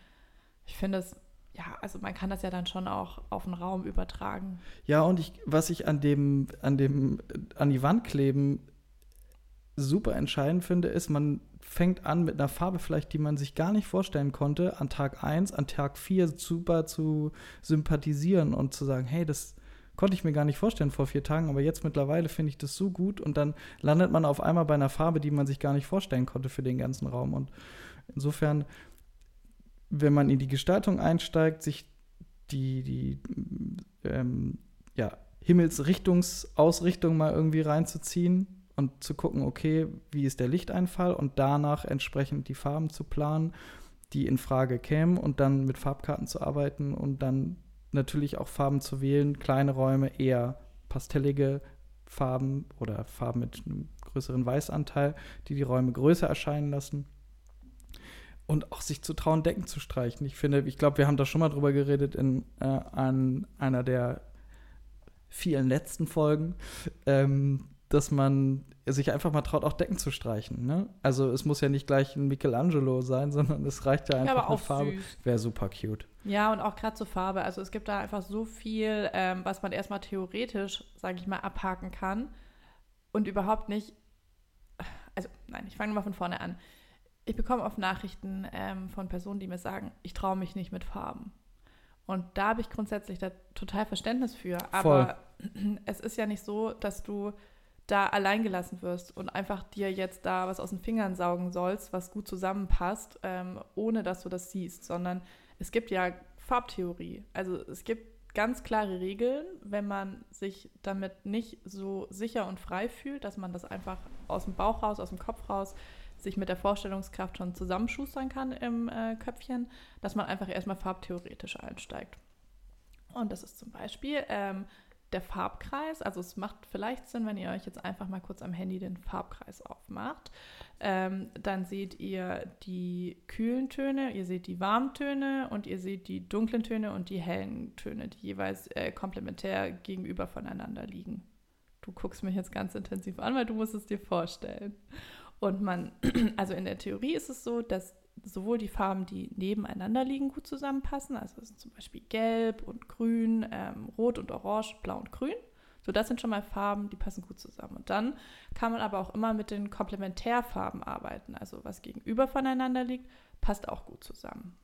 ich finde es, ja, also man kann das ja dann schon auch auf den Raum übertragen. Ja, und ich, was ich an dem, an dem, an die Wand kleben super entscheidend finde, ist, man fängt an mit einer Farbe vielleicht, die man sich gar nicht vorstellen konnte, an Tag 1, an Tag 4 super zu sympathisieren und zu sagen, hey, das konnte ich mir gar nicht vorstellen vor vier Tagen, aber jetzt mittlerweile finde ich das so gut und dann landet man auf einmal bei einer Farbe, die man sich gar nicht vorstellen konnte für den ganzen Raum. Und insofern, wenn man in die Gestaltung einsteigt, sich die, die ähm, ja, Himmelsrichtungsausrichtung mal irgendwie reinzuziehen, und zu gucken, okay, wie ist der Lichteinfall und danach entsprechend die Farben zu planen, die in Frage kämen und dann mit Farbkarten zu arbeiten und dann natürlich auch Farben zu wählen, kleine Räume eher pastellige Farben oder Farben mit einem größeren Weißanteil, die die Räume größer erscheinen lassen. Und auch sich zu trauen, Decken zu streichen. Ich finde, ich glaube, wir haben da schon mal drüber geredet in äh, an einer der vielen letzten Folgen, ähm, dass man sich einfach mal traut, auch Decken zu streichen. Ne? Also es muss ja nicht gleich ein Michelangelo sein, sondern es reicht ja einfach ja, eine Farbe. Wäre super cute. Ja, und auch gerade zur Farbe. Also es gibt da einfach so viel, ähm, was man erstmal theoretisch, sage ich mal, abhaken kann und überhaupt nicht. Also nein, ich fange mal von vorne an. Ich bekomme oft Nachrichten ähm, von Personen, die mir sagen, ich traue mich nicht mit Farben. Und da habe ich grundsätzlich da total Verständnis für. Aber Voll. es ist ja nicht so, dass du da allein wirst und einfach dir jetzt da was aus den Fingern saugen sollst, was gut zusammenpasst, ähm, ohne dass du das siehst, sondern es gibt ja Farbtheorie. Also es gibt ganz klare Regeln, wenn man sich damit nicht so sicher und frei fühlt, dass man das einfach aus dem Bauch raus, aus dem Kopf raus sich mit der Vorstellungskraft schon zusammenschustern kann im äh, Köpfchen, dass man einfach erstmal farbtheoretisch einsteigt. Und das ist zum Beispiel, ähm, der Farbkreis. Also es macht vielleicht Sinn, wenn ihr euch jetzt einfach mal kurz am Handy den Farbkreis aufmacht. Ähm, dann seht ihr die kühlen Töne, ihr seht die warmen Töne und ihr seht die dunklen Töne und die hellen Töne, die jeweils äh, komplementär gegenüber voneinander liegen. Du guckst mich jetzt ganz intensiv an, weil du musst es dir vorstellen. Und man, also in der Theorie ist es so, dass sowohl die Farben, die nebeneinander liegen, gut zusammenpassen. Also das sind zum Beispiel Gelb und Grün, ähm, Rot und Orange, Blau und Grün. So, das sind schon mal Farben, die passen gut zusammen. Und dann kann man aber auch immer mit den Komplementärfarben arbeiten. Also was gegenüber voneinander liegt, passt auch gut zusammen.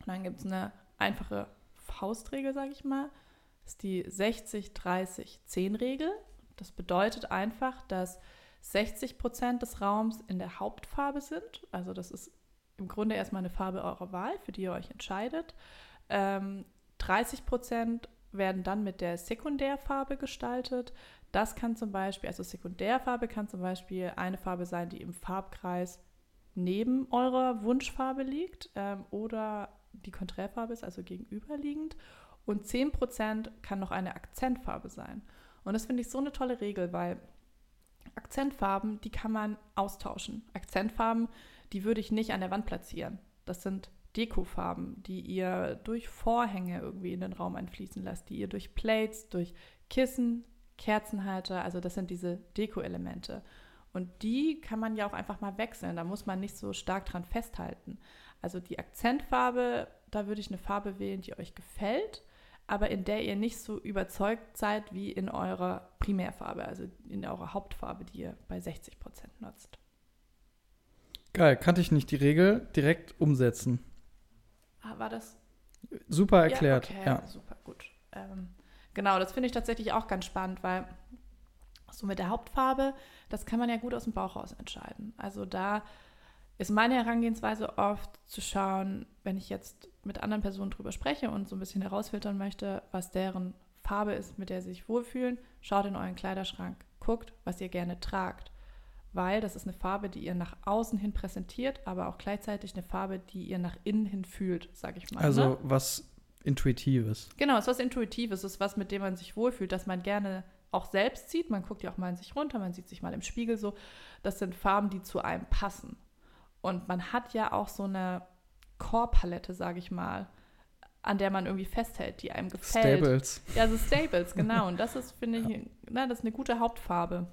Und dann gibt es eine einfache Faustregel, sage ich mal. Das ist die 60-30-10-Regel. Das bedeutet einfach, dass 60 Prozent des Raums in der Hauptfarbe sind. Also das ist im Grunde erstmal eine Farbe eurer Wahl, für die ihr euch entscheidet. Ähm, 30 Prozent werden dann mit der Sekundärfarbe gestaltet. Das kann zum Beispiel, also Sekundärfarbe kann zum Beispiel eine Farbe sein, die im Farbkreis neben eurer Wunschfarbe liegt ähm, oder die Konträrfarbe ist, also gegenüberliegend. Und 10% kann noch eine Akzentfarbe sein. Und das finde ich so eine tolle Regel, weil Akzentfarben, die kann man austauschen. Akzentfarben die würde ich nicht an der Wand platzieren. Das sind Dekofarben, die ihr durch Vorhänge irgendwie in den Raum einfließen lasst, die ihr durch Plates, durch Kissen, Kerzenhalter, also das sind diese Deko-Elemente. Und die kann man ja auch einfach mal wechseln, da muss man nicht so stark dran festhalten. Also die Akzentfarbe, da würde ich eine Farbe wählen, die euch gefällt, aber in der ihr nicht so überzeugt seid wie in eurer Primärfarbe, also in eurer Hauptfarbe, die ihr bei 60% nutzt. Geil, kannte ich nicht die Regel. Direkt umsetzen. Ah, war das? Super erklärt. Ja, okay, ja. super gut. Ähm, genau, das finde ich tatsächlich auch ganz spannend, weil so mit der Hauptfarbe, das kann man ja gut aus dem Bauch raus entscheiden. Also da ist meine Herangehensweise oft zu schauen, wenn ich jetzt mit anderen Personen drüber spreche und so ein bisschen herausfiltern möchte, was deren Farbe ist, mit der sie sich wohlfühlen, schaut in euren Kleiderschrank, guckt, was ihr gerne tragt weil das ist eine Farbe, die ihr nach außen hin präsentiert, aber auch gleichzeitig eine Farbe, die ihr nach innen hin fühlt, sage ich mal. Also ne? was Intuitives. Genau, es ist was Intuitives, es ist was, mit dem man sich wohlfühlt, dass man gerne auch selbst sieht. Man guckt ja auch mal in sich runter, man sieht sich mal im Spiegel so. Das sind Farben, die zu einem passen. Und man hat ja auch so eine Core-Palette, sage ich mal, an der man irgendwie festhält, die einem gefällt. Stables. Ja, so Stables, genau. Und das ist, finde ich, na, das ist eine gute Hauptfarbe.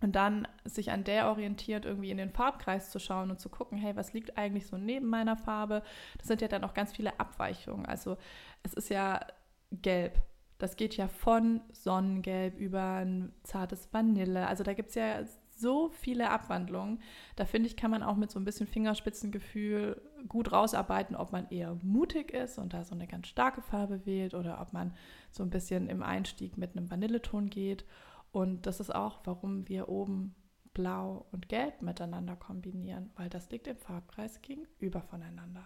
Und dann sich an der orientiert, irgendwie in den Farbkreis zu schauen und zu gucken, hey, was liegt eigentlich so neben meiner Farbe? Das sind ja dann auch ganz viele Abweichungen. Also es ist ja gelb. Das geht ja von Sonnengelb über ein zartes Vanille. Also da gibt es ja so viele Abwandlungen. Da finde ich, kann man auch mit so ein bisschen Fingerspitzengefühl gut rausarbeiten, ob man eher mutig ist und da so eine ganz starke Farbe wählt oder ob man so ein bisschen im Einstieg mit einem Vanilleton geht. Und das ist auch, warum wir oben Blau und Gelb miteinander kombinieren, weil das liegt im Farbkreis gegenüber voneinander.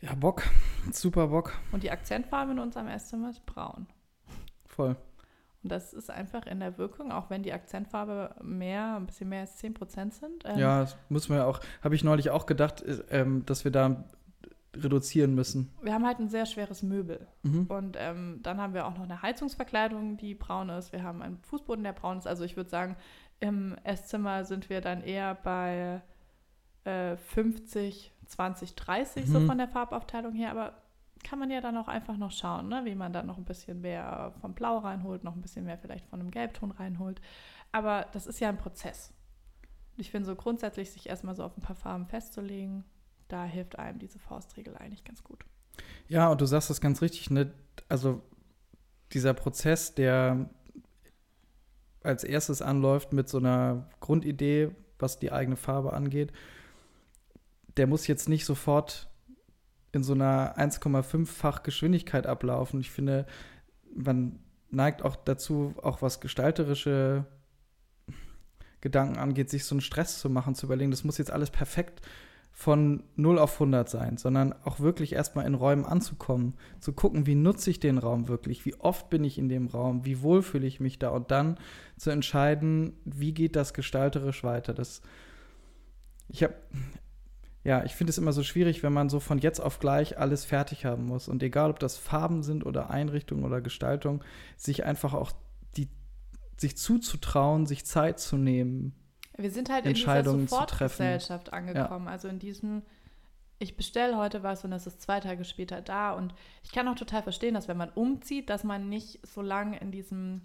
Ja, Bock. Super Bock. Und die Akzentfarbe in unserem Esszimmer ist braun. Voll. Und das ist einfach in der Wirkung, auch wenn die Akzentfarbe mehr, ein bisschen mehr als 10% sind. Ähm, ja, das muss man ja auch, habe ich neulich auch gedacht, ähm, dass wir da reduzieren müssen. Wir haben halt ein sehr schweres Möbel. Mhm. Und ähm, dann haben wir auch noch eine Heizungsverkleidung, die braun ist. Wir haben einen Fußboden, der braun ist. Also ich würde sagen, im Esszimmer sind wir dann eher bei äh, 50, 20, 30 mhm. so von der Farbaufteilung her. Aber kann man ja dann auch einfach noch schauen, ne? wie man dann noch ein bisschen mehr vom Blau reinholt, noch ein bisschen mehr vielleicht von einem Gelbton reinholt. Aber das ist ja ein Prozess. Ich finde so grundsätzlich, sich erstmal so auf ein paar Farben festzulegen, da hilft einem diese Faustregel eigentlich ganz gut. Ja, und du sagst das ganz richtig, ne? Also dieser Prozess, der als erstes anläuft mit so einer Grundidee, was die eigene Farbe angeht, der muss jetzt nicht sofort in so einer 1,5-fach Geschwindigkeit ablaufen. Ich finde, man neigt auch dazu, auch was gestalterische Gedanken angeht, sich so einen Stress zu machen, zu überlegen, das muss jetzt alles perfekt von 0 auf 100 sein, sondern auch wirklich erstmal in Räumen anzukommen, zu gucken, wie nutze ich den Raum wirklich, wie oft bin ich in dem Raum, wie wohl fühle ich mich da und dann zu entscheiden, wie geht das gestalterisch weiter. Das, ich habe ja, ich finde es immer so schwierig, wenn man so von jetzt auf gleich alles fertig haben muss. Und egal, ob das Farben sind oder Einrichtung oder Gestaltung, sich einfach auch die, sich zuzutrauen, sich Zeit zu nehmen. Wir sind halt in dieser Sofortgesellschaft angekommen. Ja. Also in diesem, ich bestelle heute was und es ist zwei Tage später da. Und ich kann auch total verstehen, dass wenn man umzieht, dass man nicht so lange in diesem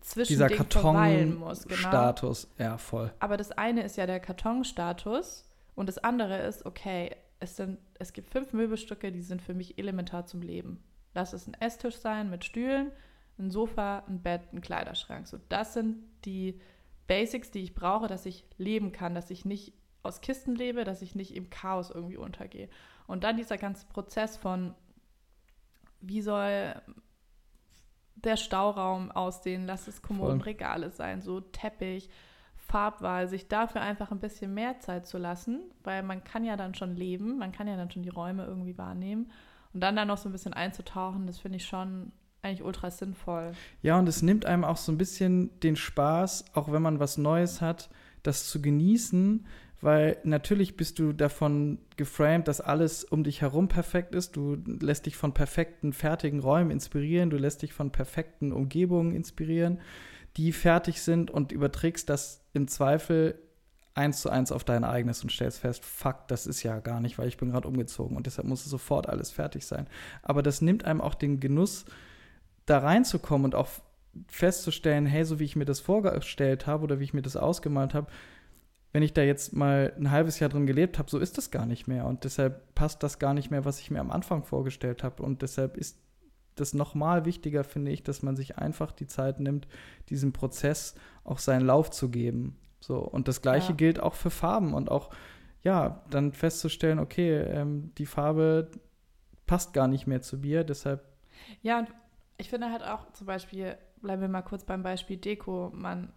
Zwischending Dieser Karton-Status, genau. ja, voll. Aber das eine ist ja der Kartonstatus und das andere ist, okay, es, sind, es gibt fünf Möbelstücke, die sind für mich elementar zum Leben. Lass es ein Esstisch sein mit Stühlen, ein Sofa, ein Bett, ein Kleiderschrank. So, das sind die Basics, die ich brauche, dass ich leben kann, dass ich nicht aus Kisten lebe, dass ich nicht im Chaos irgendwie untergehe. Und dann dieser ganze Prozess von, wie soll der Stauraum aussehen, lass es Kommodenregale sein, so Teppich, Farbwahl, sich dafür einfach ein bisschen mehr Zeit zu lassen, weil man kann ja dann schon leben, man kann ja dann schon die Räume irgendwie wahrnehmen und dann da noch so ein bisschen einzutauchen, das finde ich schon eigentlich ultra sinnvoll. Ja, und es nimmt einem auch so ein bisschen den Spaß, auch wenn man was Neues hat, das zu genießen, weil natürlich bist du davon geframed, dass alles um dich herum perfekt ist. Du lässt dich von perfekten, fertigen Räumen inspirieren, du lässt dich von perfekten Umgebungen inspirieren die fertig sind und überträgst das im Zweifel eins zu eins auf dein eigenes und stellst fest, fuck, das ist ja gar nicht, weil ich bin gerade umgezogen und deshalb muss sofort alles fertig sein. Aber das nimmt einem auch den Genuss, da reinzukommen und auch festzustellen, hey, so wie ich mir das vorgestellt habe oder wie ich mir das ausgemalt habe, wenn ich da jetzt mal ein halbes Jahr drin gelebt habe, so ist das gar nicht mehr. Und deshalb passt das gar nicht mehr, was ich mir am Anfang vorgestellt habe. Und deshalb ist das nochmal wichtiger, finde ich, dass man sich einfach die Zeit nimmt, diesem Prozess auch seinen Lauf zu geben. So, und das Gleiche ja. gilt auch für Farben und auch, ja, dann festzustellen, okay, ähm, die Farbe passt gar nicht mehr zu mir, deshalb. Ja, ich finde halt auch zum Beispiel, bleiben wir mal kurz beim Beispiel Deko, man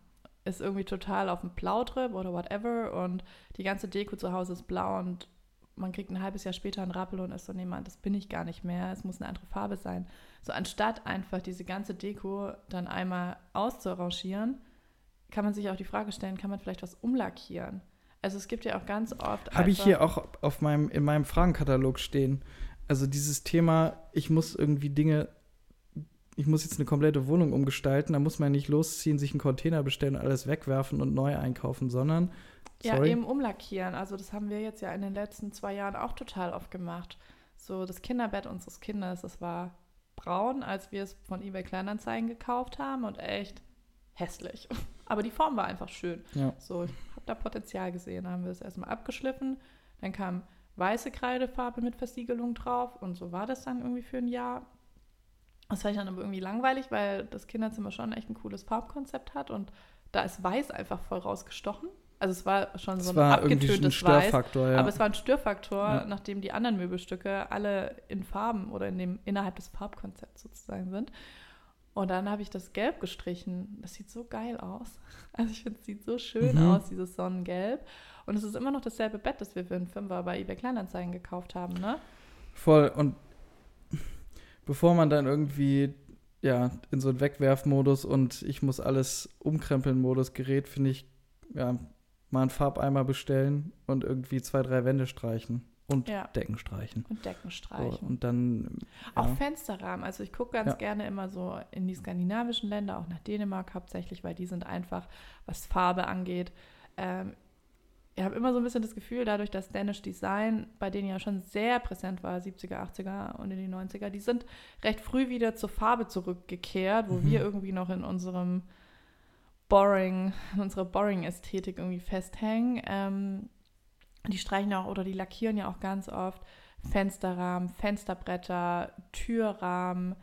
ist irgendwie total auf dem Blautrip oder whatever und die ganze Deko zu Hause ist blau und man kriegt ein halbes Jahr später einen Rappel und ist so, nee, Mann, das bin ich gar nicht mehr, es muss eine andere Farbe sein. So anstatt einfach diese ganze Deko dann einmal auszuarrangieren, kann man sich auch die Frage stellen, kann man vielleicht was umlackieren? Also es gibt ja auch ganz oft. Habe ich hier auch auf meinem, in meinem Fragenkatalog stehen. Also dieses Thema, ich muss irgendwie Dinge, ich muss jetzt eine komplette Wohnung umgestalten, da muss man nicht losziehen, sich einen Container bestellen und alles wegwerfen und neu einkaufen, sondern Sorry. Ja, eben umlackieren. Also das haben wir jetzt ja in den letzten zwei Jahren auch total oft gemacht. So das Kinderbett unseres Kindes, das war braun, als wir es von eBay Kleinanzeigen gekauft haben und echt hässlich. Aber die Form war einfach schön. Ja. So, ich habe da Potenzial gesehen. Dann haben wir es erstmal abgeschliffen. Dann kam weiße Kreidefarbe mit Versiegelung drauf. Und so war das dann irgendwie für ein Jahr. Das fand ich dann aber irgendwie langweilig, weil das Kinderzimmer schon echt ein cooles Farbkonzept hat. Und da ist weiß einfach voll rausgestochen. Also es war schon Das so ein war irgendwie ein abgetöntes Weiß. Ja. Aber es war ein Störfaktor, Ja. nachdem die anderen Möbelstücke alle in Farben oder in dem, innerhalb des Farbkonzepts sozusagen sind. Und dann habe ich das Gelb gestrichen. Das sieht so geil aus. Also ich finde, es sieht so schön Mhm. aus, dieses Sonnengelb. Und es ist immer noch dasselbe Bett, das wir für einen Fünfer bei eBay Kleinanzeigen gekauft haben, ne? Voll. Und bevor man dann irgendwie ja, in so einen Wegwerfmodus und ich muss alles umkrempeln Modus gerät, finde ich, ja, mal einen Farbeimer bestellen und irgendwie zwei, drei Wände streichen und Ja. Decken streichen. Und Decken So, streichen. und dann Auch ja. Fensterrahmen. Also ich gucke ganz Ja. gerne immer so in die skandinavischen Länder, auch nach Dänemark hauptsächlich, weil die sind einfach, was Farbe angeht. Ähm, ich habe immer so ein bisschen das Gefühl, dadurch, dass Danish Design bei denen ja schon sehr präsent war, 70er, 80er und in die 90er, die sind recht früh wieder zur Farbe zurückgekehrt, wo Mhm. wir irgendwie noch in unserem Boring, in unserer Boring-Ästhetik irgendwie festhängen. Ähm, die streichen ja auch oder die lackieren ja auch ganz oft Fensterrahmen, Fensterbretter, Türrahmen.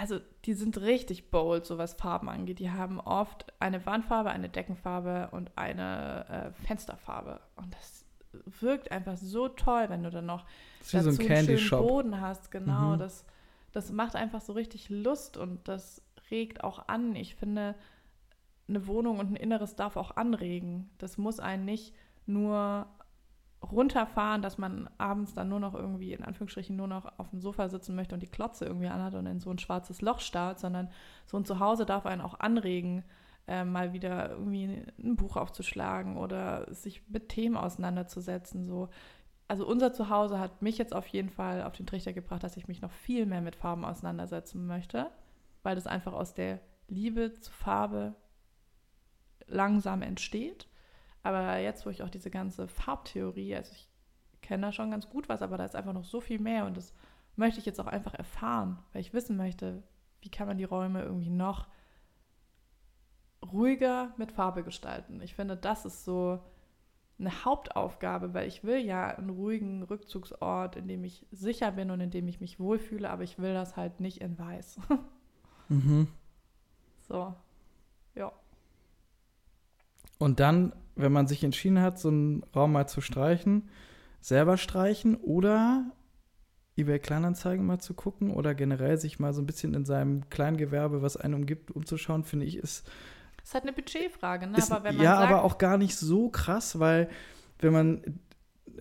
Also die sind richtig bold, so was Farben angeht. Die haben oft eine Wandfarbe, eine Deckenfarbe und eine äh, Fensterfarbe. Und das wirkt einfach so toll, wenn du dann noch Das wie so ein dazu Candy schönen Shop. Boden hast. Genau, Mhm. das, das macht einfach so richtig Lust und das regt auch an. Ich finde, eine Wohnung und ein Inneres darf auch anregen. Das muss einen nicht nur runterfahren, dass man abends dann nur noch irgendwie, in Anführungsstrichen, nur noch auf dem Sofa sitzen möchte und die Klotze irgendwie anhat und in so ein schwarzes Loch starrt, sondern so ein Zuhause darf einen auch anregen, äh, mal wieder irgendwie ein Buch aufzuschlagen oder sich mit Themen auseinanderzusetzen. So. Also unser Zuhause hat mich jetzt auf jeden Fall auf den Trichter gebracht, dass ich mich noch viel mehr mit Farben auseinandersetzen möchte, weil das einfach aus der Liebe zu Farbe langsam entsteht. Aber jetzt, wo ich auch diese ganze Farbtheorie, also ich kenne da schon ganz gut was, aber da ist einfach noch so viel mehr und das möchte ich jetzt auch einfach erfahren, weil ich wissen möchte, wie kann man die Räume irgendwie noch ruhiger mit Farbe gestalten. Ich finde, das ist so eine Hauptaufgabe, weil ich will ja einen ruhigen Rückzugsort, in dem ich sicher bin und in dem ich mich wohlfühle, aber ich will das halt nicht in weiß. Mhm. So, ja. Und dann, wenn man sich entschieden hat, so einen Raum mal zu streichen, selber streichen oder eBay Kleinanzeigen mal zu gucken oder generell sich mal so ein bisschen in seinem Kleingewerbe, was einen umgibt, umzuschauen, finde ich, ist, Es ist halt eine Budgetfrage, ne? ist aber wenn man ja, sagt, aber auch gar nicht so krass, weil wenn man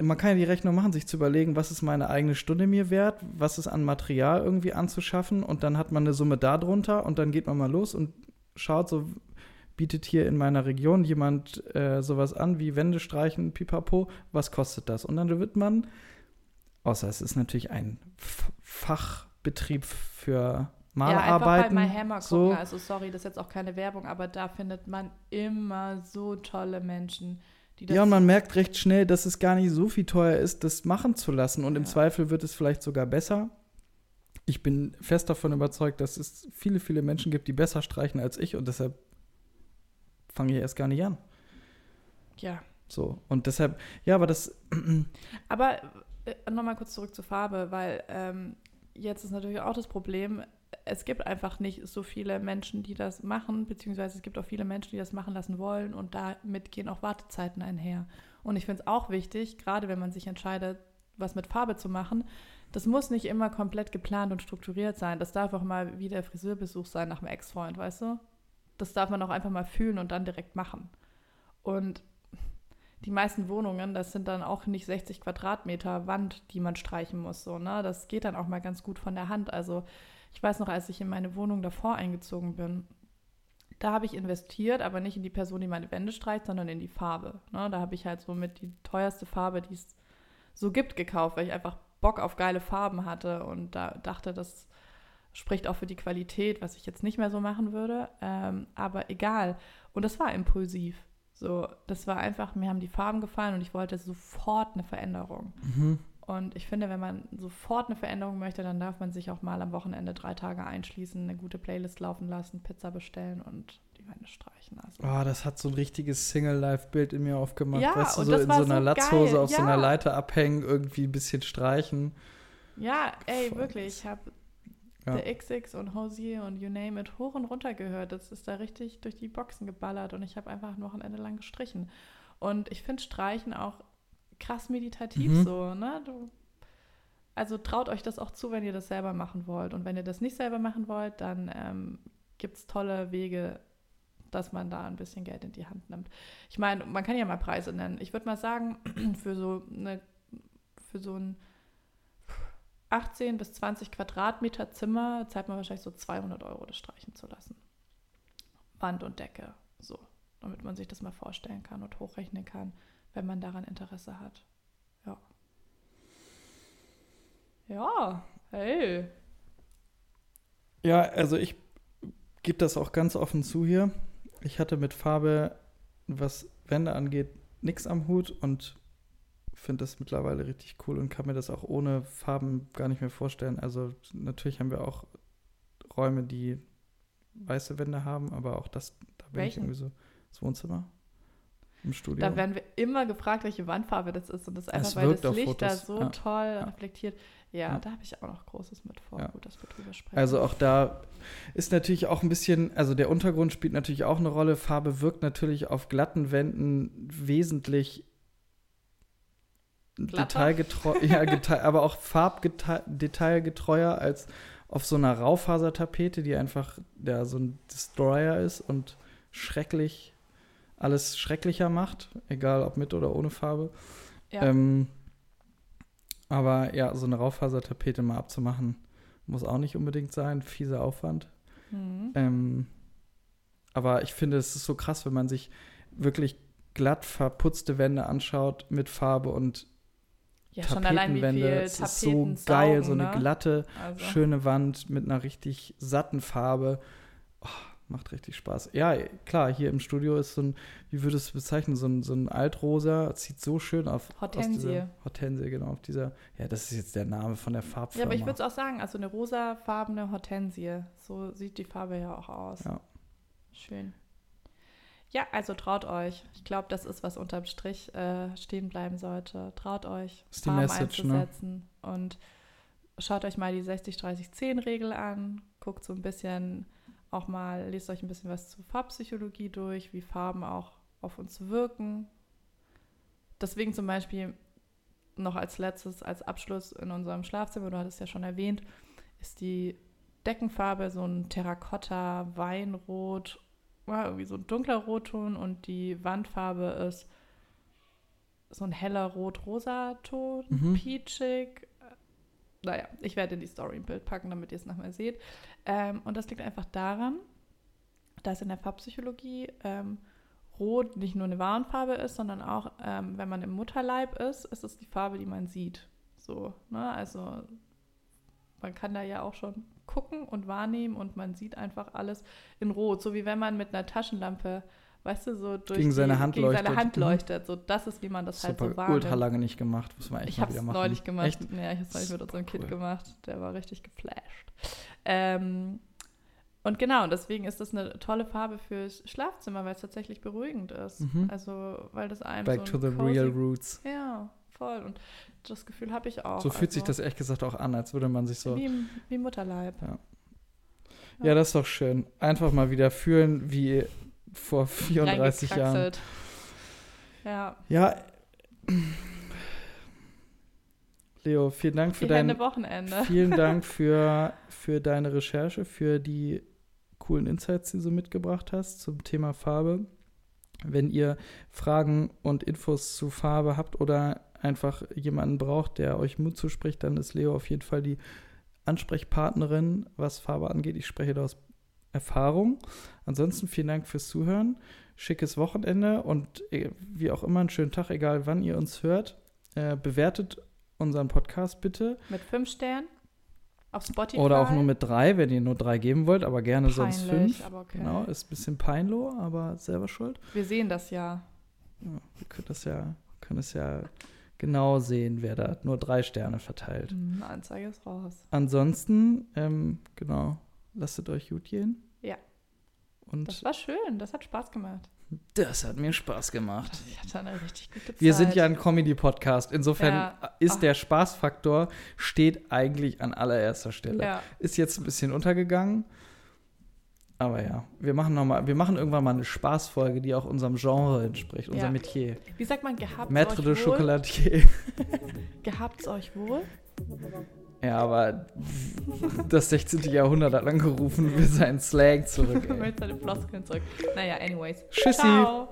man kann ja die Rechnung machen, sich zu überlegen, was ist meine eigene Stunde mir wert, was ist an Material irgendwie anzuschaffen und dann hat man eine Summe darunter und dann geht man mal los und schaut so, bietet hier in meiner Region jemand äh, sowas an wie Wände streichen, pipapo, was kostet das? Und dann wird man, außer es ist natürlich ein F Fachbetrieb für ja, einfach bei My Hammer gucken. so. Also sorry, das ist jetzt auch keine Werbung, aber da findet man immer so tolle Menschen, die das Ja, und man merkt recht schnell, dass es gar nicht so viel teuer ist, das machen zu lassen. Und im Ja. Zweifel wird es vielleicht sogar besser. Ich bin fest davon überzeugt, dass es viele, viele Menschen gibt, die besser streichen als ich. Und deshalb fange ich erst gar nicht an. ja. So. Und deshalb, ja, aber das. Aber äh, nochmal kurz zurück zur Farbe, weil ähm, jetzt ist natürlich auch das Problem, es gibt einfach nicht so viele Menschen, die das machen, beziehungsweise es gibt auch viele Menschen, die das machen lassen wollen und damit gehen auch Wartezeiten einher. Und ich finde es auch wichtig, gerade wenn man sich entscheidet, was mit Farbe zu machen, das muss nicht immer komplett geplant und strukturiert sein. Das darf auch mal wie der Friseurbesuch sein nach einem Ex-Freund, weißt du? Das darf man auch einfach mal fühlen und dann direkt machen. Und die meisten Wohnungen, das sind dann auch nicht 60 Quadratmeter Wand, die man streichen muss. So, ne? Das geht dann auch mal ganz gut von der Hand. Also ich weiß noch, als ich in meine Wohnung davor eingezogen bin, da habe ich investiert, aber nicht in die Person, die meine Wände streicht, sondern in die Farbe. Ne? Da habe ich halt so mit die teuerste Farbe, die es so gibt, gekauft, weil ich einfach Bock auf geile Farben hatte und da dachte, das spricht auch für die Qualität, was ich jetzt nicht mehr so machen würde. Ähm, aber egal. Und das war impulsiv. So, das war einfach, mir haben die Farben gefallen und ich wollte sofort eine Veränderung. Mhm. Und ich finde, wenn man sofort eine Veränderung möchte, dann darf man sich auch mal am Wochenende drei Tage einschließen, eine gute Playlist laufen lassen, Pizza bestellen und die Wände streichen. Also. Oh, das hat so ein richtiges Single-Life-Bild in mir aufgemacht. Ja, weißt du, und so das in war so einer so Latzhose geil, auf so einer ja. Leiter abhängen, irgendwie ein bisschen streichen. Ja, ey, Voll. wirklich. Ich habe Ja. der XX und Hosier und you name it hoch und runter gehört. Das ist da richtig durch die Boxen geballert und ich habe einfach ein Wochenende lang gestrichen. Und ich finde Streichen auch krass meditativ Mhm. so, ne? Du, also traut euch das auch zu, wenn ihr das selber machen wollt. Und wenn ihr das nicht selber machen wollt, dann ähm, gibt es tolle Wege, dass man da ein bisschen Geld in die Hand nimmt. Ich meine, man kann ja mal Preise nennen. Ich würde mal sagen, für so eine, für so ein 18 bis 20 Quadratmeter Zimmer zahlt man wahrscheinlich so 200 Euro, das streichen zu lassen. Wand und Decke, so, damit man sich das mal vorstellen kann und hochrechnen kann, wenn man daran Interesse hat. Ja. Ja, hey. Ja, also ich gebe das auch ganz offen zu hier. Ich hatte mit Farbe, was Wände angeht, nichts am Hut und finde das mittlerweile richtig cool und kann mir das auch ohne Farben gar nicht mehr vorstellen. Also natürlich haben wir auch Räume, die weiße Wände haben, aber auch das, da bin ich Welchen? irgendwie so, das Wohnzimmer im Studio. Da werden wir immer gefragt, welche Wandfarbe das ist. Und das ist einfach, Es weil das Licht da Fotos, so ja. toll Ja. reflektiert. Ja, Ja. da habe ich auch noch Großes mit vor. Ja. Gut, dass wir drüber sprechen. Also auch da ist natürlich auch ein bisschen, also der Untergrund spielt natürlich auch eine Rolle. Farbe wirkt natürlich auf glatten Wänden wesentlich? Detailgetreu, ja, gete aber auch farbdetailgetreuer als auf so einer Raufasertapete, die einfach ja, so ein Destroyer ist und schrecklich alles schrecklicher macht, egal ob mit oder ohne Farbe. ja. Ähm, aber ja, so eine Raufasertapete mal abzumachen, muss auch nicht unbedingt sein. Fieser Aufwand. Mhm. Ähm, aber ich finde, es ist so krass, wenn man sich wirklich glatt verputzte Wände anschaut mit Farbe und ja, schon allein wie viel. Es ist so geil, so eine ne? glatte, also, schöne Wand mit einer richtig satten Farbe. Oh, macht richtig Spaß. Ja, klar, hier im Studio ist so ein, wie würdest du es bezeichnen, so ein, so ein Altrosa, sieht so schön auf. Hortensie. dieser, Hortensie, genau, auf dieser, ja, das ist jetzt der Name von der Ja, Farbfirma. aber ich würde es auch sagen, also eine rosafarbene Hortensie. So sieht die Farbe ja auch aus. Ja. Schön. Ja, also traut euch. Ich glaube, das ist, was unterm Strich äh, stehen bleiben sollte. Traut euch, Ist Farben Message, ne? einzusetzen. Und schaut euch mal die 60-30-10-Regel an. Guckt so ein bisschen auch mal, lest euch ein bisschen was zur Farbpsychologie durch, wie Farben auch auf uns wirken. Deswegen zum Beispiel noch als letztes, als Abschluss in unserem Schlafzimmer, du hattest ja schon erwähnt, ist die Deckenfarbe so ein Terrakotta, Weinrot, ja, irgendwie so ein dunkler Rotton und die Wandfarbe ist so ein heller Rot-Rosa-Ton, Mhm. peachig. Naja, ich werde in die Story ein Bild packen, damit ihr es nochmal seht. Ähm, und das liegt einfach daran, dass in der Farbpsychologie ähm, Rot nicht nur eine Warnfarbe ist, sondern auch, ähm, wenn man im Mutterleib ist, ist es die Farbe, die man sieht. So, ne? Also man kann da ja auch schon gucken und wahrnehmen und man sieht einfach alles in Rot. So wie wenn man mit einer Taschenlampe, weißt du, so durch Gegen seine die, Hand gegen seine leuchtet. Hand Mhm. leuchtet. So, das ist, wie man das halt Super, so wahrnimmt. ultra lange nicht gemacht. Muss man echt Ich habe es neulich gemacht. Echt? Ja, ich habe es neulich mit unserem Super Kind cool. gemacht. Der war richtig geflasht. Ähm, und genau, deswegen ist das eine tolle Farbe fürs Schlafzimmer, weil es tatsächlich beruhigend ist. Mhm. Also, weil das einem Back so to the real roots. Ja, voll. Und das Gefühl habe ich auch. So fühlt sich also, das ehrlich gesagt auch an, als würde man sich so. Wie, wie Mutterleib. Ja. Ja, das ist doch schön. Einfach mal wieder fühlen, wie vor 34 Jahren. Ja, Ja. Leo, vielen Dank für dein, Wochenende. vielen Dank für, für deine Recherche, für die coolen Insights, die du so mitgebracht hast zum Thema Farbe. Wenn ihr Fragen und Infos zu Farbe habt oder einfach jemanden braucht, der euch Mut zuspricht, dann ist Leo auf jeden Fall die Ansprechpartnerin, was Farbe angeht. Ich spreche da aus Erfahrung. Ansonsten vielen Dank fürs Zuhören. Schickes Wochenende und äh, wie auch immer einen schönen Tag, egal wann ihr uns hört. Äh, bewertet unseren Podcast bitte. Mit fünf Sternen auf Spotify. Oder auch nur mit drei, wenn ihr nur drei geben wollt, aber gerne sonst Peinlich, fünf. aber okay. Genau, ist ein bisschen peinloh, aber selber schuld. Wir sehen das ja. Ja, wir können das ja, können es ja genau sehen, wer da nur drei Sterne verteilt. Hm, Anzeige ist raus. Ansonsten, ähm, genau, lasst euch gut gehen. Ja. Und Das war schön, das hat Spaß gemacht. das hat mir Spaß gemacht. Ich hatte eine richtig gute Zeit. Wir sind ja ein Comedy-Podcast. Insofern Ja. ist Ach. der Spaßfaktor steht eigentlich an allererster Stelle. Ja, Ist jetzt ein bisschen untergegangen. Aber ja, wir machen noch mal, wir machen irgendwann mal eine Spaßfolge, die auch unserem Genre entspricht, unserem Ja. Metier. wie sagt man, gehabt Maître de? Chocolatier. Gehabt's euch wohl? Ja, aber das 16. Jahrhundert hat angerufen, will seinen Slang zurück. Mit seinen Floskeln zurück. Naja, anyways. Tschüssi. Ciao.